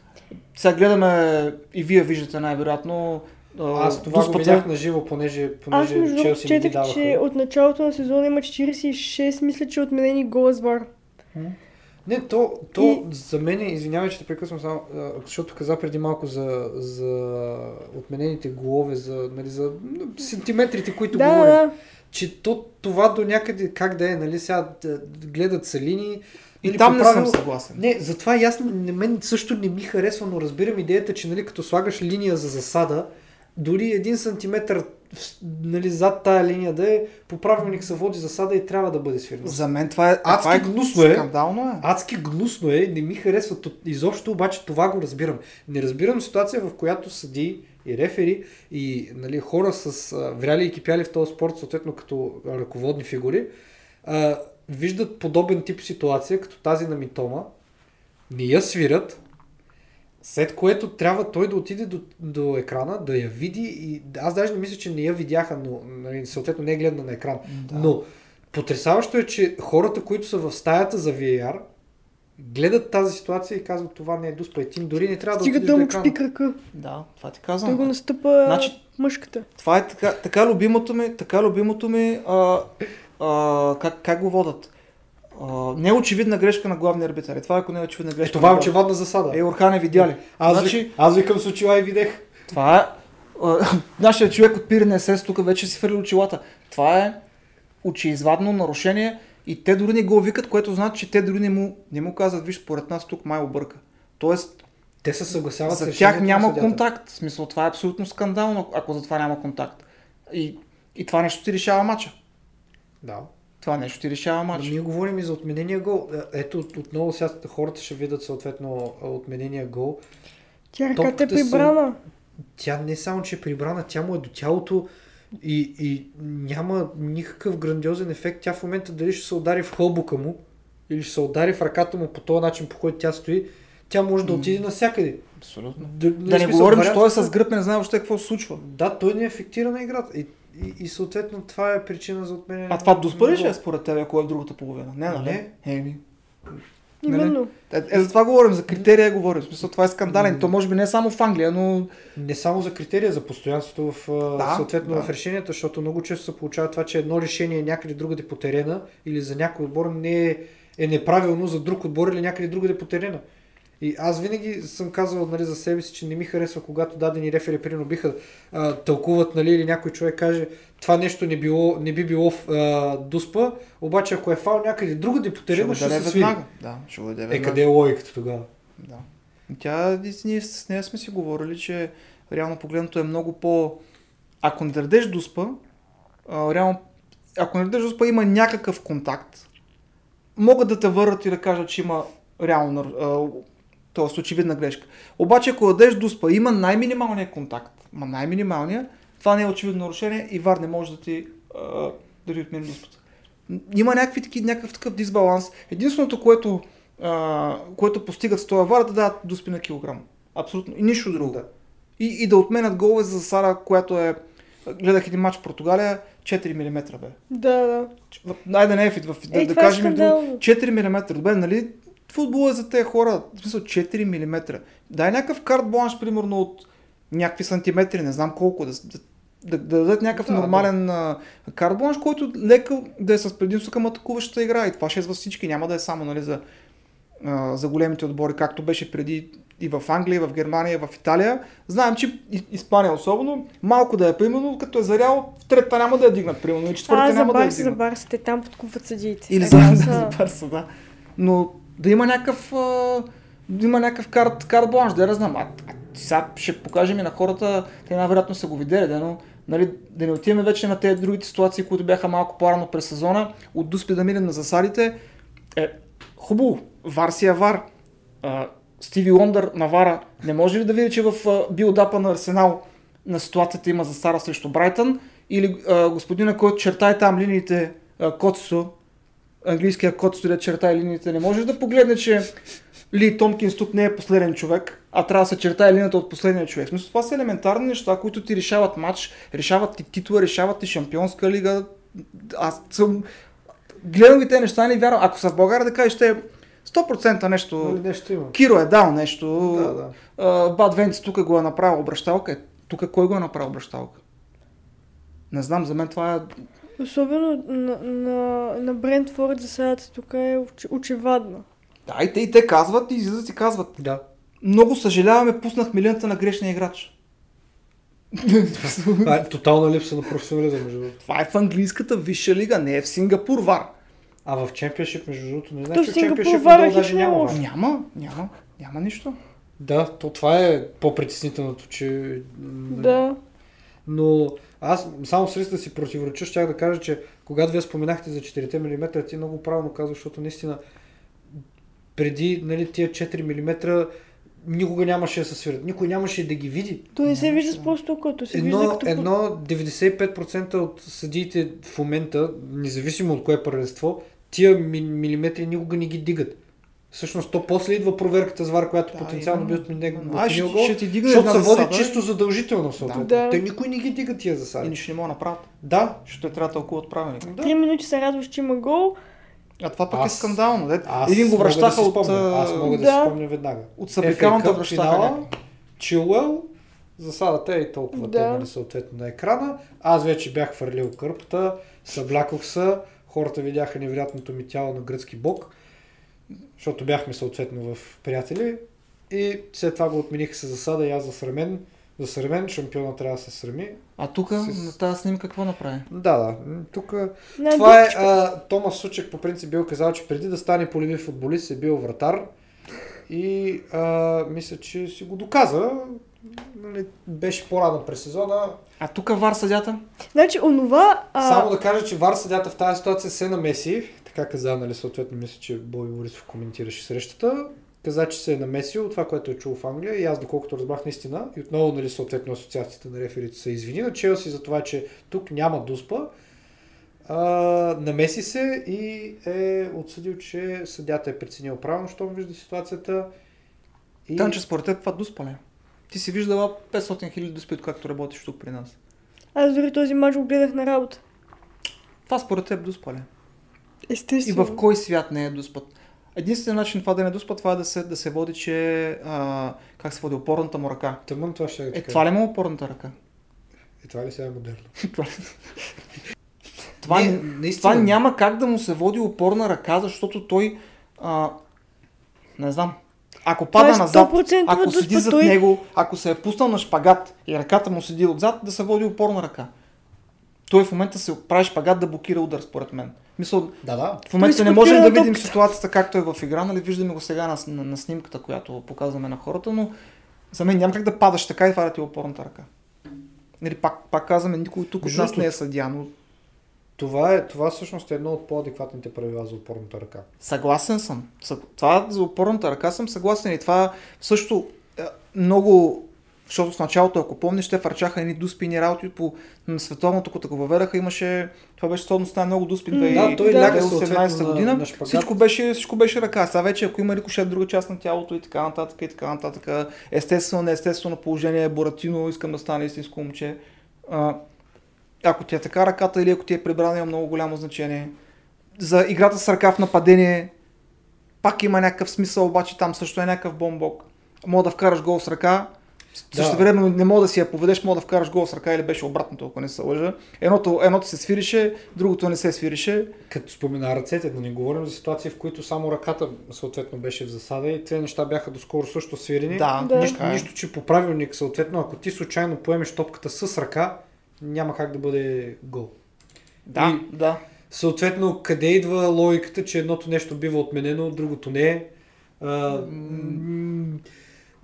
Сега гледаме и вие виждате най-вероятно. Аз това го видях на живо, понеже, Аз понеже между другото Челси четах, че даваха. от началото на сезона има 46, мисля, че отменени гола с ВАР. Не, то, то за мен, извинявай, че те прекъсвам само, защото каза преди малко за, за отменените голове, за, нали, за сантиметрите, които Да, говорим. да. Че то, това до някъде, как да е, нали, сега да, гледат са линии. И там по не правило- съм съгласен. Не, затова и аз, не, мен също не ми харесва, но разбирам идеята, че нали, като слагаш линия за засада, дори един сантиметър в- нали, зад тая линия да е, по правилник се води засада и трябва да бъде свирена. За мен това е, Адски това е гнусно е. Скандално е. Адски гнусно е, не ми харесва. Изобщо обаче това го разбирам. Не разбирам ситуация, в която съди и рефери и нали, хора с а, вряли и кипяли в този спорт, съответно като ръководни фигури, а, виждат подобен тип ситуация, като тази на Митома, не я свират, след което трябва той да отиде до, до екрана, да я види и аз даже не мисля, че не я видяха, но нали, съответно не е гледана на екран. Да. Но потрясаващо е, че хората, които са в стаята за VAR, гледат тази ситуация и казват това не е дуспа и ти дори не трябва да Стига отидеш да до му чупи крака. Да, това ти Той казвам. го настъпа Значи- мъжката. Това е така, така любимото ми, така любимото ми, а, а, как, как го водат? А, не е очевидна грешка на главния арбитър. Е, Това ако не е очевидна Е, грешка. това е очевидна засада. Е, Орхане видя ли? аз, значи- аз викам с очила и видех. Това е... а, Нашия човек от Пирен СС тук вече си фърли очилата. Това е очеизвадно нарушение и те дори не го викат, което значи, че те дори не му, не му казват, виж, според нас тук май обърка. Тоест, Те се съгласяват за тях няма контакт. В смисъл, това е абсолютно скандално, ако за това няма контакт. И, и това нещо ти решава матча. Да. Това нещо ти решава Ама матча. Ние говорим и за отменения гол. Е, Ето отново сега хората ще видят съответно отменения гол. Тя ръката е прибрана. Тя не само, че е прибрана, тя му е до тялото и, и няма никакъв грандиозен ефект. Тя в момента дали ще се удари в хълбука му или ще се удари в ръката му по този начин, по който тя стои, тя може да отиде навсякъде. Абсолютно. Да, Да не смисъл, говорим, че той е с гръб, не знае въобще какво се случва. Да, той не ефектира на играта. И, и, и съответно това е причина за отменяне. А това доспа ли е според тебе, ако е в другата половина? Не, нали? Не. Еми. Нали? Именно. Е, е, за това говорим, за критерия говорим. В смисъл, това е скандален. То може би не е само в Англия, но Не само за критерия, за постоянството в, Да, да, съответно да. в решенията, защото много често се получава това, че едно решение някъде другаде по терена или за някой отбор не е, е неправилно за друг отбор или някъде другаде по терена. И аз винаги съм казвал нали, за себе си, че не ми харесва, когато дадени рефери, примерно, биха а, тълкуват, нали, или някой човек каже, това нещо не, било, не би било в а, дуспа, обаче ако е фал някъде другаде по терена, ще, даде се свири. Да, ще го Е, къде е логиката тогава? Да. Тя, ние с нея сме си говорили, че реално погледнато е много по... Ако не дадеш дуспа, а, реално, ако не дадеш дуспа, има някакъв контакт. Могат да те върнат и да кажат, че има реално, т.е. очевидна грешка. Обаче, ако дадеш дуспа, има най-минималния контакт, ма най-минималния, това не е очевидно нарушение и ВАР не може да ти, а, да ти отмени дуспата. Има някакви, таки, някакъв такъв дисбаланс. Единственото, което, а, което постигат с този вар, е да дадат дуспи на килограм. Абсолютно. И нищо друго. Да. И, и да отменят голове за Сара, която е... Гледах един матч в Португалия, 4 мм бе. Да, да. Айде не е в, в, да, да това е кажем скандално. 4 мм. Добре, нали? Футбол е за тези хора. В смисъл 4 мм. Дай някакъв карт бланш, примерно от някакви сантиметри, не знам колко, да, да, да, да дадат някакъв Да, нормален да. карт бланш, който леко да е с предимство към атакуващата игра. И това ще е за всички, няма да е само нали, за, а, за големите отбори, както беше преди и в Англия, и в Германия, и в Италия. Знаем, че Испания особено, малко да е примерно, като е зарял, в третата няма да я дигнат, примерно, и четвърта А, за няма да я Барса, за дигнат. Барса, те там подкупват съдиите. Или за, са. за Барса, да. Но да има някакъв, да има някакъв карт, карт бланш, да я знам. А, а, сега ще покажем и на хората, те най-вероятно са го видели, да, но нали, да не отиваме вече на тези другите ситуации, които бяха малко по-рано през сезона, от Дуспи да минем на засадите. Е, хубаво, Вар си е Вар. А, Стиви Лондър на Вара не може ли да види, че в а, билдапа на Арсенал на ситуацията има засара срещу Брайтън или а, господина, който чертае там линиите Коцо, английския код стоят черта и линиите, не можеш да погледне, че Ли Томкинс тук не е последен човек, а трябва да се чертае линията от последния човек. Смисъл, това са елементарни неща, които ти решават матч, решават ти титла, решават ти шампионска лига. Аз съм... Гледам ги те неща, не вярвам. Ако са в България, да кажеш, те 100% нещо... Нали, Нещо има. Киро е дал нещо. Да, да. А, Бад Венц тук го е направил обращалка. Е, Тук кой го е направил обращалка? Не знам, за мен това е Особено на, на, на Брентфорд засадата тук е оч, очевадна. Да, и те, и те казват, и излизат и казват. Да. Много съжаляваме, пуснахме линията на грешния играч. А, е тотална липса на професионализъм, между другото. Това е в английската висша лига, не е в Сингапур вар. А в чемпионшип, между другото, не в че в чемпионшип хич даже няма вар. Няма, няма, няма нищо. Да, то това е по-притеснителното, че... Да. Но аз само сред да си противореча, щях да кажа, че когато вие споменахте за 4 мм, ти много правилно казваш, защото наистина преди нали, тия 4 мм никога нямаше да се свират. Никой нямаше да ги види. То не се вижда с просто окото, се вижда Едно, като... едно 95% от съдиите в момента, независимо от кое първенство, тия ми, милиметри никога не ги дигат. Всъщност то после идва проверката с вар, която Да, потенциално би именно. от него. А, ще, ще ти дигне защото се води засада чисто задължително съответно. Да. Те никой не ги дига тия и засади. нищо не мога да направят. Да, Защото трябва да тълкуват правилника. да. Три минути се радваш, че има гол. А това пък Аз- е скандално. Дет. Аз Един го връщаха да от. Аз мога да, да. си спомня веднага. от събикалната FA Cup връщаха. Чилуел, засадата е и толкова Да. да. нали, съответно на екрана. Аз вече бях хвърлил кърпата, съблякох се, хората видяха невероятното ми тяло на гръцки бог, защото бяхме съответно в приятели. И след това го отмениха с засада и аз засрамен. Засрамен, шампиона трябва да се срами. А тук С- на тази снимка какво направи? Да, да. Тук това е, а, Томас Сучек по принцип бил казал, че преди да стане полеви футболист е бил вратар и а, мисля, че си го доказа. Нали, беше по-рано през сезона. А тук вар съдята? Значи, онова... А... Само да кажа, че Вар съдята в тази ситуация се намеси. Така каза, нали, съответно мисля, че Бой Борисов коментираше срещата. Каза, че се е намесил от това, което е чул в Англия и аз доколкото разбрах наистина и отново нали, съответно асоциацията на реферите се извини на Челси за това, че тук няма дуспа. А, намеси се и е отсъдил, че съдята е преценил правилно, щом вижда ситуацията. И... Танче, според теб това дуспа ли? е? Ти си виждала 500 хиляди дуспи, както работиш тук при нас. Аз дори този мач го гледах на работа. Това според теб дуспа ли? е? И Естествено. в кой свят не е дуспът? Единственият начин това да не е дуспа, това е да се, да се води, че а, как се води, опорната му ръка. Тъмън това ще Е, е, това ли му е опорната ръка? е, това ли сега е модерно? Това, Не, наистина. това няма как да му се води опорна ръка, защото той, а, не знам, ако пада е назад, 100% ако седи зад той- него, ако се е пуснал на шпагат и ръката му седи отзад, да се води опорна ръка. Той в момента се прави шпагат да блокира удар, според мен. Мисъл, Да, да. в момента не можем да видим ситуацията както е в игра, нали виждаме го сега на, на, на снимката, която показваме на хората, но за мен няма как да падаш така и това да ти е опорната ръка. Нали, пак, пак казваме, никой тук от нас не е съдия, но Това, е, това всъщност е едно от по-адекватните правила за опорната ръка. Съгласен съм. Съ- Това за опорната ръка съм съгласен и това също е, много, защото в началото, ако помниш, те фърчаха едни дуспини работи по на световното, като го въведаха, имаше, това беше сходно с най-много дуспи М, 2018 Да, той Да. ляга 2018 съответно година. на, на шпагат. всичко, беше, всичко беше ръка. Сега вече, ако има рикошет друга част на тялото и така нататък, и така нататък, естествено, неестествено положение, Боратино, искам да стане истинско момче. А, ако ти е така ръката или ако ти е прибрана, има много голямо значение. За играта с ръка в нападение, пак има някакъв смисъл, обаче там също е някакъв бомбок. Мога да вкараш гол с ръка, Да. Също време не мога да си я поведеш, мога да вкараш гол с ръка или беше обратното, ако не се лъжа. Едното, едното се свирише, другото не се свирише. Като спомена ръцете, да не говорим за ситуации, в които само ръката съответно беше в засада и тези неща бяха доскоро също свирени. Да, Да. Нищо, е. нищо, че по правилник съответно, ако ти случайно поемеш топката с ръка, няма как да бъде гол. Да, да. Съответно, къде идва логиката, че едното нещо бива отменено, другото не е? А, м-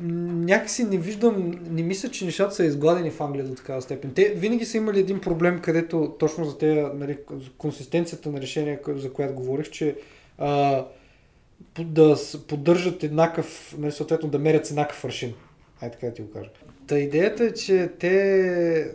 някакси не виждам, не мисля, че нещата са изгладени в Англия до такава степен. Те винаги са имали един проблем, където точно за тези, нали, консистенцията на решение, за която говорих, че а, да поддържат еднакъв, нали, съответно да мерят с еднакъв аршин. Ай така ти го кажа. Та идеята е, че те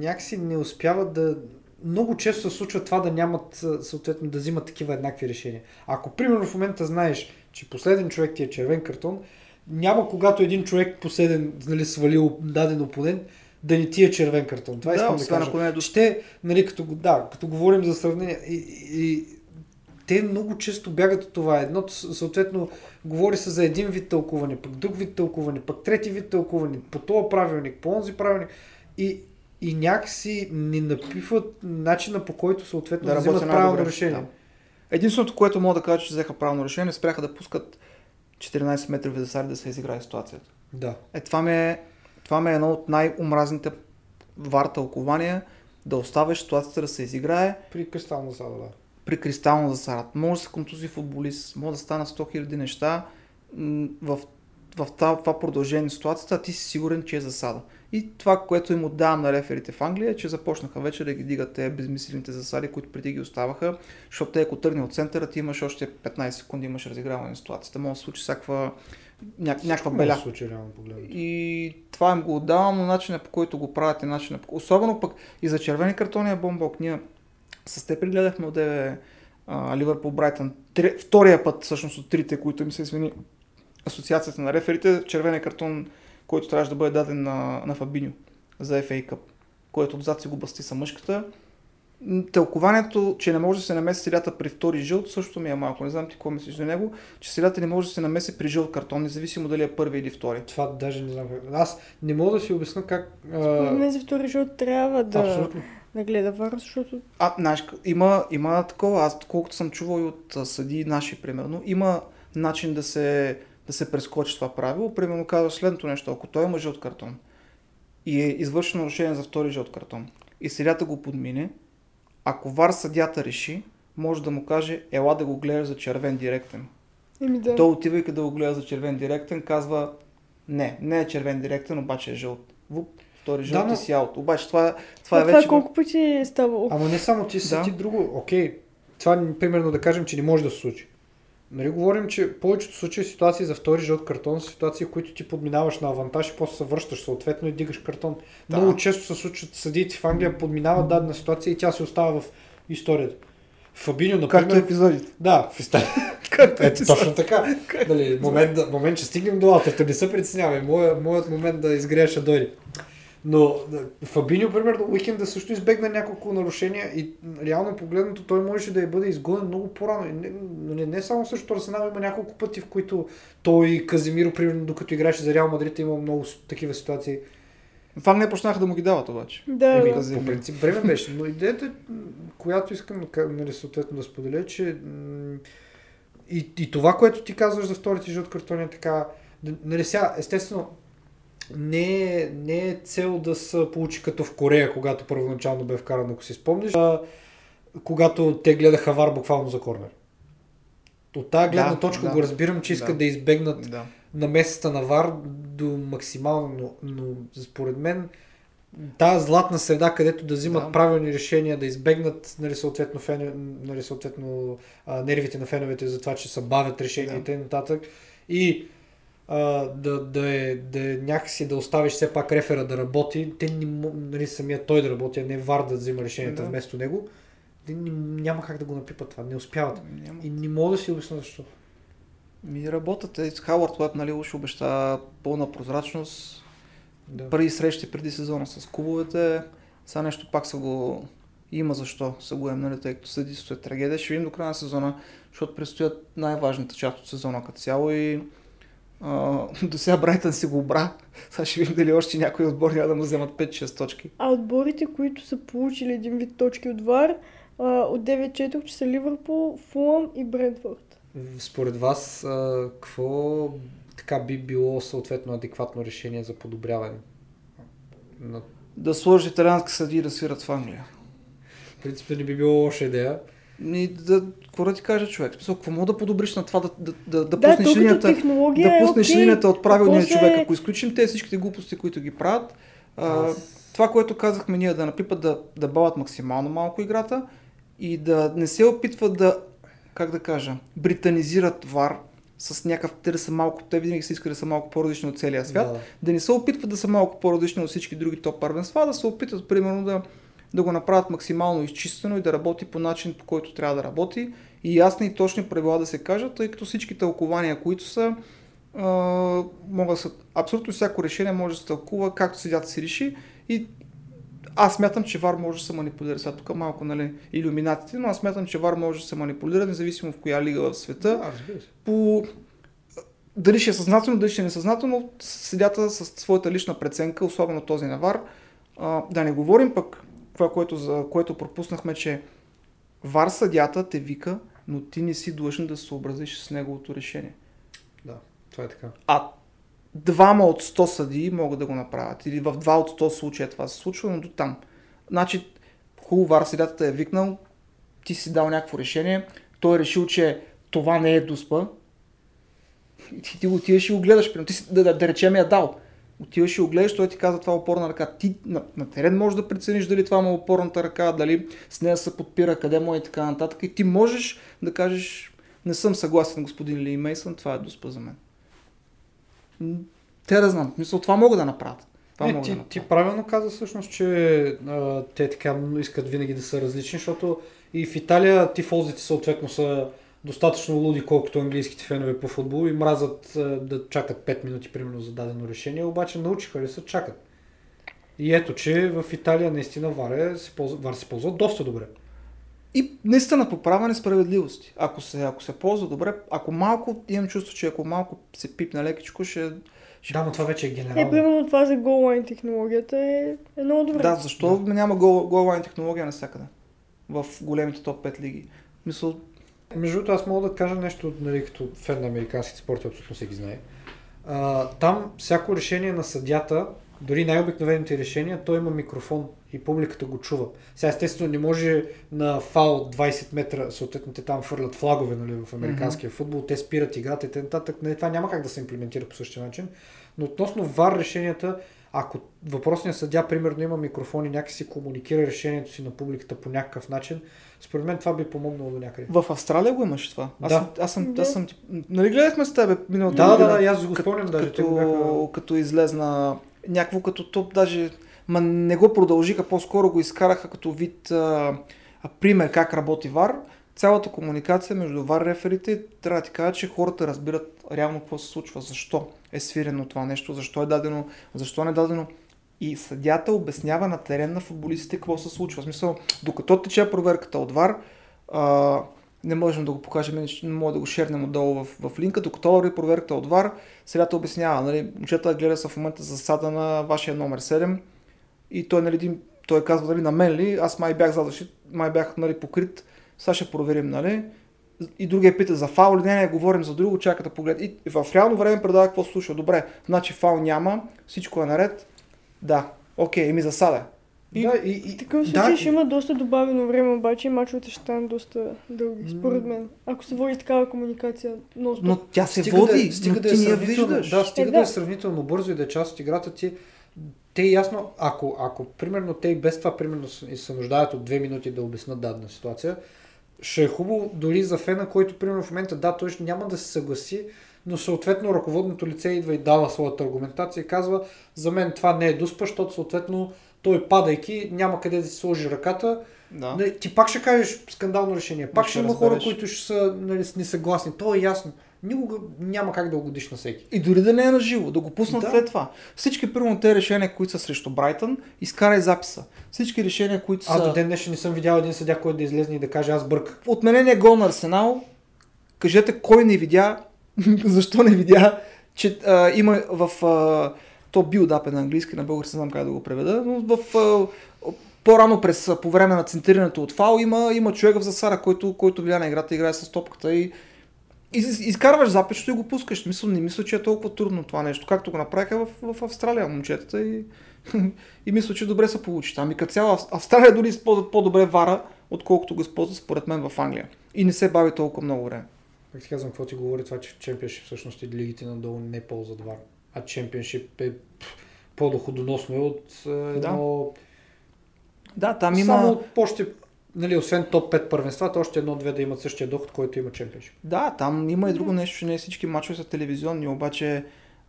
някакси не успяват да... Много често се случва това да нямат, съответно, да взимат такива еднакви решения. Ако, примерно, в момента знаеш, че последен човек ти е червен картон, няма когато един човек последен, нали, свалил даден опонент, да не ти е червен картон. Това Да, искам да кажа. ако не е до- Ще, нали, като, да, като говорим за сравнение, и, и, те много често бягат от това. Едното, съответно, говори се за един вид тълкуване, пък друг вид тълкуване, пък трети вид тълкуване, по този правилник, по онзи правилник. И, и някакси не напиват начина по който съответно Да да взимат правилно решение. Да. Единственото, което мога да кажа, че взеха правилно решение, спряха да пускат 14 метрови засади да се изиграе ситуацията. Да. Е, това ми е, това ми е едно от най-омразните вар тълкования, да оставиш ситуацията да се изиграе При кристална зала, да. при кристално засада. Може да се контузи футболист, може да станат 100 000 неща в, в това, това продължение на ситуацията, а ти си сигурен, че е засада. И това, което им отдавам на реферите в Англия, е, че започнаха вече да ги дигат те безмислените засади, които преди ги оставаха, защото те ако тръгне от центъра, ти имаш още 15 секунди, имаш разиграване на ситуацията. Може да случи всякаква, ня, някаква беля. случи. И това им го отдавам, но начинът по който го правят начинът по... Особено пък и за червени картони е бомбок. Ние с те пригледахме от Ливърпул Брайтън. Три, втория път всъщност от трите, които им се извини асоциацията на реферите, червения картон, който трябваше да бъде даден на, на Фабиньо за FA Cup, който отзад си го басти са мъжката. Тълкованието, че не може да се намеси селята при втори жълт, също ми е малко. Не знам ти какво мислиш за него, че селята не може да се намеси при жълт картон, независимо дали е първи или втори. Това даже не знам. Аз не мога да си обясня как. А... мен за втори жълт трябва да, Абсолютно. да гледа вар, защото А, знаеш, има, има такова, аз колкото съм чувал и от съди наши, примерно, има начин да се, да се прескочи това правило. Примерно казва следното нещо, ако той има жълт картон и е извършено нарушение за втори жълт картон и съдята го подмине, ако вар съдята реши, може да му каже, ела да го гледаш за червен директен. Еми да. Той отивайки да го гледа за червен директен, казва, не, не е червен директен, обаче е жълт. Вуп, втори жълт Да, но- и си аут. Обаче това, това Това, е това вече... колко пъти е ставало? Ама не само ти, са Да. ти друго. Окей, това примерно да кажем, че не може да се случи. Нали говорим, че повечето случаи ситуации за втори жълт картон са ситуации, в които ти подминаваш на авантаж и после се връщаш съответно и дигаш картон. Да. Много често се случват съдиите в Англия подминават дадена ситуация и тя се остава в историята. Фабиньо, Както например... епизодите. Да, в историята. Както Ето, точно така. Дали, момент, да, момент, че стигнем до аутрото, не се притеснявай. Моя, моят момент да изгрея ще дойде. Но Фабиньо, примерно, уикенда също избегна няколко нарушения и реално погледнато той можеше да я бъде изгонен много по-рано. И Не, не, не само срещу Арсенал, има няколко пъти, в които той и Казимиро, примерно, докато играеше за Реал Мадрид, има много такива ситуации. В Англия почнаха да му ги дават обаче. Да, Еми, да. По принцип време беше. Но идеята, която искам нали, съответно да споделя, е, че и, и това, което ти казваш за вторите жълт картони е така. Нали, сега, естествено, не е, не е цел да се получи като в Корея, когато първоначално бе вкаран, ако си спомниш, а, когато те гледаха вар буквално за корнер. От тази гледна Да, точка да. го разбирам, че искат Да. да избегнат Да. на месеца на ВАР до максимално, но, според мен тази златна среда, където да взимат Да. правилни решения, да избегнат нали, съответно, фен, нали, съответно а, нервите на феновете за това, че се бавят решения Да. и нататък. И а, да, да, е, да е някакси да оставиш все пак рефера да работи, те не, нали, самия той да работи, а не ВАР да взима решенията Да. вместо него. Те не- няма как да го напипат това, не успяват. Няма. И не мога да си обясня защо. Ми работят е с Хауърд Уеб, нали, уж обеща пълна прозрачност. Да. Първи срещи преди сезона с клубовете. Сега нещо пак са го... Има защо са го емнали, тъй като съдейството е трагедия. Ще видим до края на сезона, защото предстоят най-важната част от сезона като цяло и До сега Брайтън си го обра. Сега ще видим дали още някои отбор няма да му вземат 5-6 точки. А отборите, които са получили един вид точки от ВАР, от 9 четох, че са Ливърпул, Фулъм и Брентфорд. Според вас, какво така би било съответно адекватно решение за подобряване? На... Да сложи италиански съди и да свират в Англия. В принцип не би било лоша идея. И да, какво да ти кажа човек? Смисъл, какво мога да подобриш на това да, да, да, да Да, пуснеш линията, да е пуснеш окей. линията от правилния После- човек. Ако изключим те всичките глупости, които ги правят, а, Аз- това, което казахме ние, да напипат да, да балат максимално малко играта и да не се опитват да, как да кажа, британизират вар с някакъв, те да са малко, те винаги са искали да са малко по-различни от целия свят, Да, да. да не се опитват да са малко по-различни от всички други топ първенства, да се опитат примерно да, да го направят максимално изчистено и да работи по начин, по който трябва да работи и ясни и точни правила да се кажат, тъй като всички тълкования, които са, а, могат да са, абсолютно всяко решение може да се тълкува както съдята си реши и аз смятам, че ВАР може да се манипулира. Сега тук малко, нали, иллюминатите, но аз смятам, че ВАР може да се манипулира, независимо в коя лига в света по дали ще е съзнателно, дали ще е несъзнателно, седята с своята лична преценка, особено този навар. А, да не говорим пък това, което, за което пропуснахме, че вар съдята те вика, но ти не си длъжен да се съобразиш с неговото решение. Да, това е така. А двама от 100 съдии могат да го направят. Или в два от 100 случая това се случва, но до там. Значи, хубаво вар съдята е викнал, ти си дал някакво решение, той е решил, че това не е дуспа, и ти, ти го отиваш и го гледаш. Ти си, да, да, да речем я дал. Отиваш и го гледаш, той ти казва това е опорна ръка. Ти на, на терен можеш да прецениш дали това му е опорната ръка, дали с нея се подпира, къде му е и така нататък. И ти можеш да кажеш, не съм съгласен господин Ли Мейсън, това е дуспа за мен. Те да знам. Мисля, това могат да направят. Това Не, могат да ти, направят. ти правилно каза всъщност, че а, те така искат винаги да са различни, защото и в Италия тифозите съответно са достатъчно луди, колкото английските фенове по футбол и мразят а, да чакат 5 минути примерно за дадено решение, обаче научиха ли се чакат. И ето, че в Италия наистина Вар, се ползва, Вар се ползва доста добре. И наистина поправя несправедливости. Ако се, ако се ползва добре, ако малко, имам чувство, че ако малко се пипне лекичко, ще... ще... Да, но това вече е Е, генерално. примерно това за голлайн технологията е, е много добре. Да, защо да. няма гол, голлайн технология навсякъде? В големите топ 5 лиги. Мисъл, Между другото, аз мога да кажа нещо, нали, като фен на американските спорти, абсолютно всеки знае. А, там всяко решение на съдята, дори най-обикновените решения, той има микрофон и публиката го чува. Сега естествено не може на фал от 20 метра, съответно те там фърлят флагове нали, в американския футбол, те спират играта и т.н. Нали, това няма как да се имплементира по същия начин. Но относно ВАР решенията, ако въпросният съдя, примерно, има микрофон и някакси комуникира решението си на публиката по някакъв начин, според мен това би помогнало до някъде. в Австралия го имаш това. Аз, Да. съм, аз, съм, Да. аз съм... Нали гледахме с тебе миналата Да, да, година? да, и аз го като- спомням даже. Като, бяха... като излезна някакво като топ, даже ма не го продължиха, по-скоро го изкараха като вид а, а, пример как работи ВАР. Цялата комуникация между ВАР реферите трябва да ти кажа, че хората разбират реално какво се случва, защо е свирено това нещо, защо е дадено, защо не е дадено. И съдята обяснява на терен на футболистите какво се случва. В смисъл, докато тече проверката от ВАР, а, не можем да го покажем, не мога да го шернем отдолу в, в линка, докато върви проверката от ВАР, съдята обяснява, нали, момчета гледа се в момента засада на вашия номер 7 и той, нали, той казва, нали, на мен ли, аз май бях задъщит, май бях, нали, покрит, сега ще проверим, нали, и другия пита за фаул, не, не, говорим за друго, чака да погледа. И в реално време предава какво се случва. Добре, значи фаул няма, всичко е наред. Да, окей, еми засада. И- да, и, и, такъв да, случай и- ще има доста добавено време, обаче и мачовете ще станат доста дълги, според мен. Ако се води такава комуникация, но, Но тя се стига води, да, стига но да ти е не я виждаш. Да, стига Е, да. да. е сравнително бързо и да е част от играта ти. Те ясно, ако, ако примерно те и без това примерно се нуждаят от две минути да обяснат дадена ситуация, ще е хубаво дори за фена, който примерно в момента да, той ще няма да се съгласи, но съответно ръководното лице идва и дава своята аргументация и казва за мен това не е дуспа, защото съответно той падайки няма къде да си сложи ръката. Да. Ти пак ще кажеш скандално решение. Пак ще ще има хора, разбереш. които ще са нали, несъгласни. То е ясно. Никога няма как да угодиш на всеки. И дори да не е на живо, да го пуснат Да. след това. Всички първо те решения, които са срещу Брайтън, изкарай записа. Всички решения, които са... Аз до ден днешен не съм видял един съдя, който да излезне и да каже аз бърках. Отменения гол на Арсенал, кажете кой не видя, защо не видя че а, има в... А, то билдап е на английски, на български не знам как да го преведа, но в... А, по-рано през, по време на центрирането от фал има, има човек в засара, който, който влияе на играта, играе с топката и из, изкарваш запечето и го пускаш. Мисля, не мисля, че е толкова трудно това нещо, както го направиха в, в Австралия момчетата и, и мисля, че добре се получи там. И като цяло Австралия дори използват по-добре вара, отколкото го използват според мен в Англия. И не се бави толкова много време. Как ти казвам, какво ти говори това, че в чемпионшип всъщност и лигите надолу не ползват вар. А чемпионшип е по-доходоносно е от е, едно... Да. да, там има... Само още, нали, освен топ 5 първенства, още едно-две да имат същия доход, който има чемпионшип. Да, там има и друго нещо, че не всички мачове са телевизионни, обаче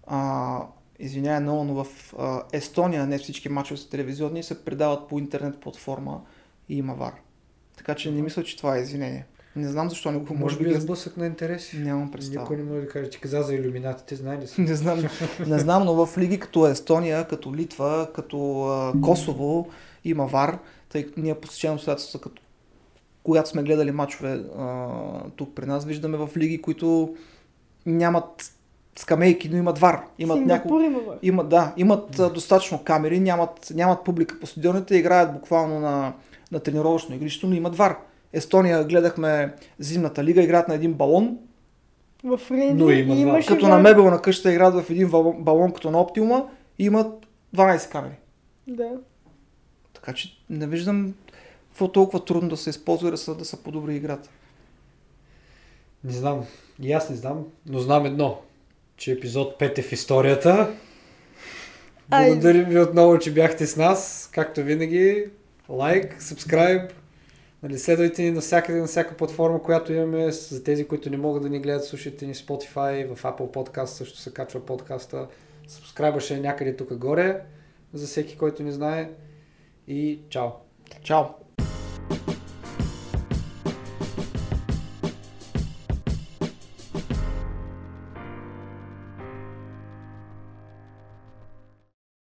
а, извинявай много, но в а, Естония не всички мачове са телевизионни и се предават по интернет платформа и има вар. Така че не мисля, че това е извинение. Не знам защо не го може би. Може би е сблъсък на интереси. Нямам представа. Никой не може да каже, че каза за иллюминатите, знае ли си? не знам. Не знам, но в лиги като Естония, като Литва, като а, Косово има вар. Тъй ние посещаваме обстоятелства, като когато сме гледали мачове а, тук при нас, виждаме в лиги, които нямат скамейки, но имат вар. Имат няколко... има вар. Има, да, имат а, достатъчно камери, нямат, нямат публика по стадионите, играят буквално на, на тренировъчно игрище, но имат вар. Естония гледахме зимната лига, играят на един балон. В Рейни но има имаше Като на мебел на къщата играят в един балон, като на Оптиума и имат 12 камери. Да. Така че не виждам какво толкова трудно да се използва и да се, да се подобри играта. Не знам. И аз не знам, но знам едно, че епизод 5 е в историята. Благодарим ви отново, че бяхте с нас. Както винаги, лайк, сабскрайб, Нали, следвайте ни навсякъде, на всяка платформа, която имаме. За тези, които не могат да ни гледат, слушайте ни Spotify, в Apple Podcast също се качва подкаста. Сабскрайбър е някъде тук горе, за всеки, който не знае. И чао! Чао!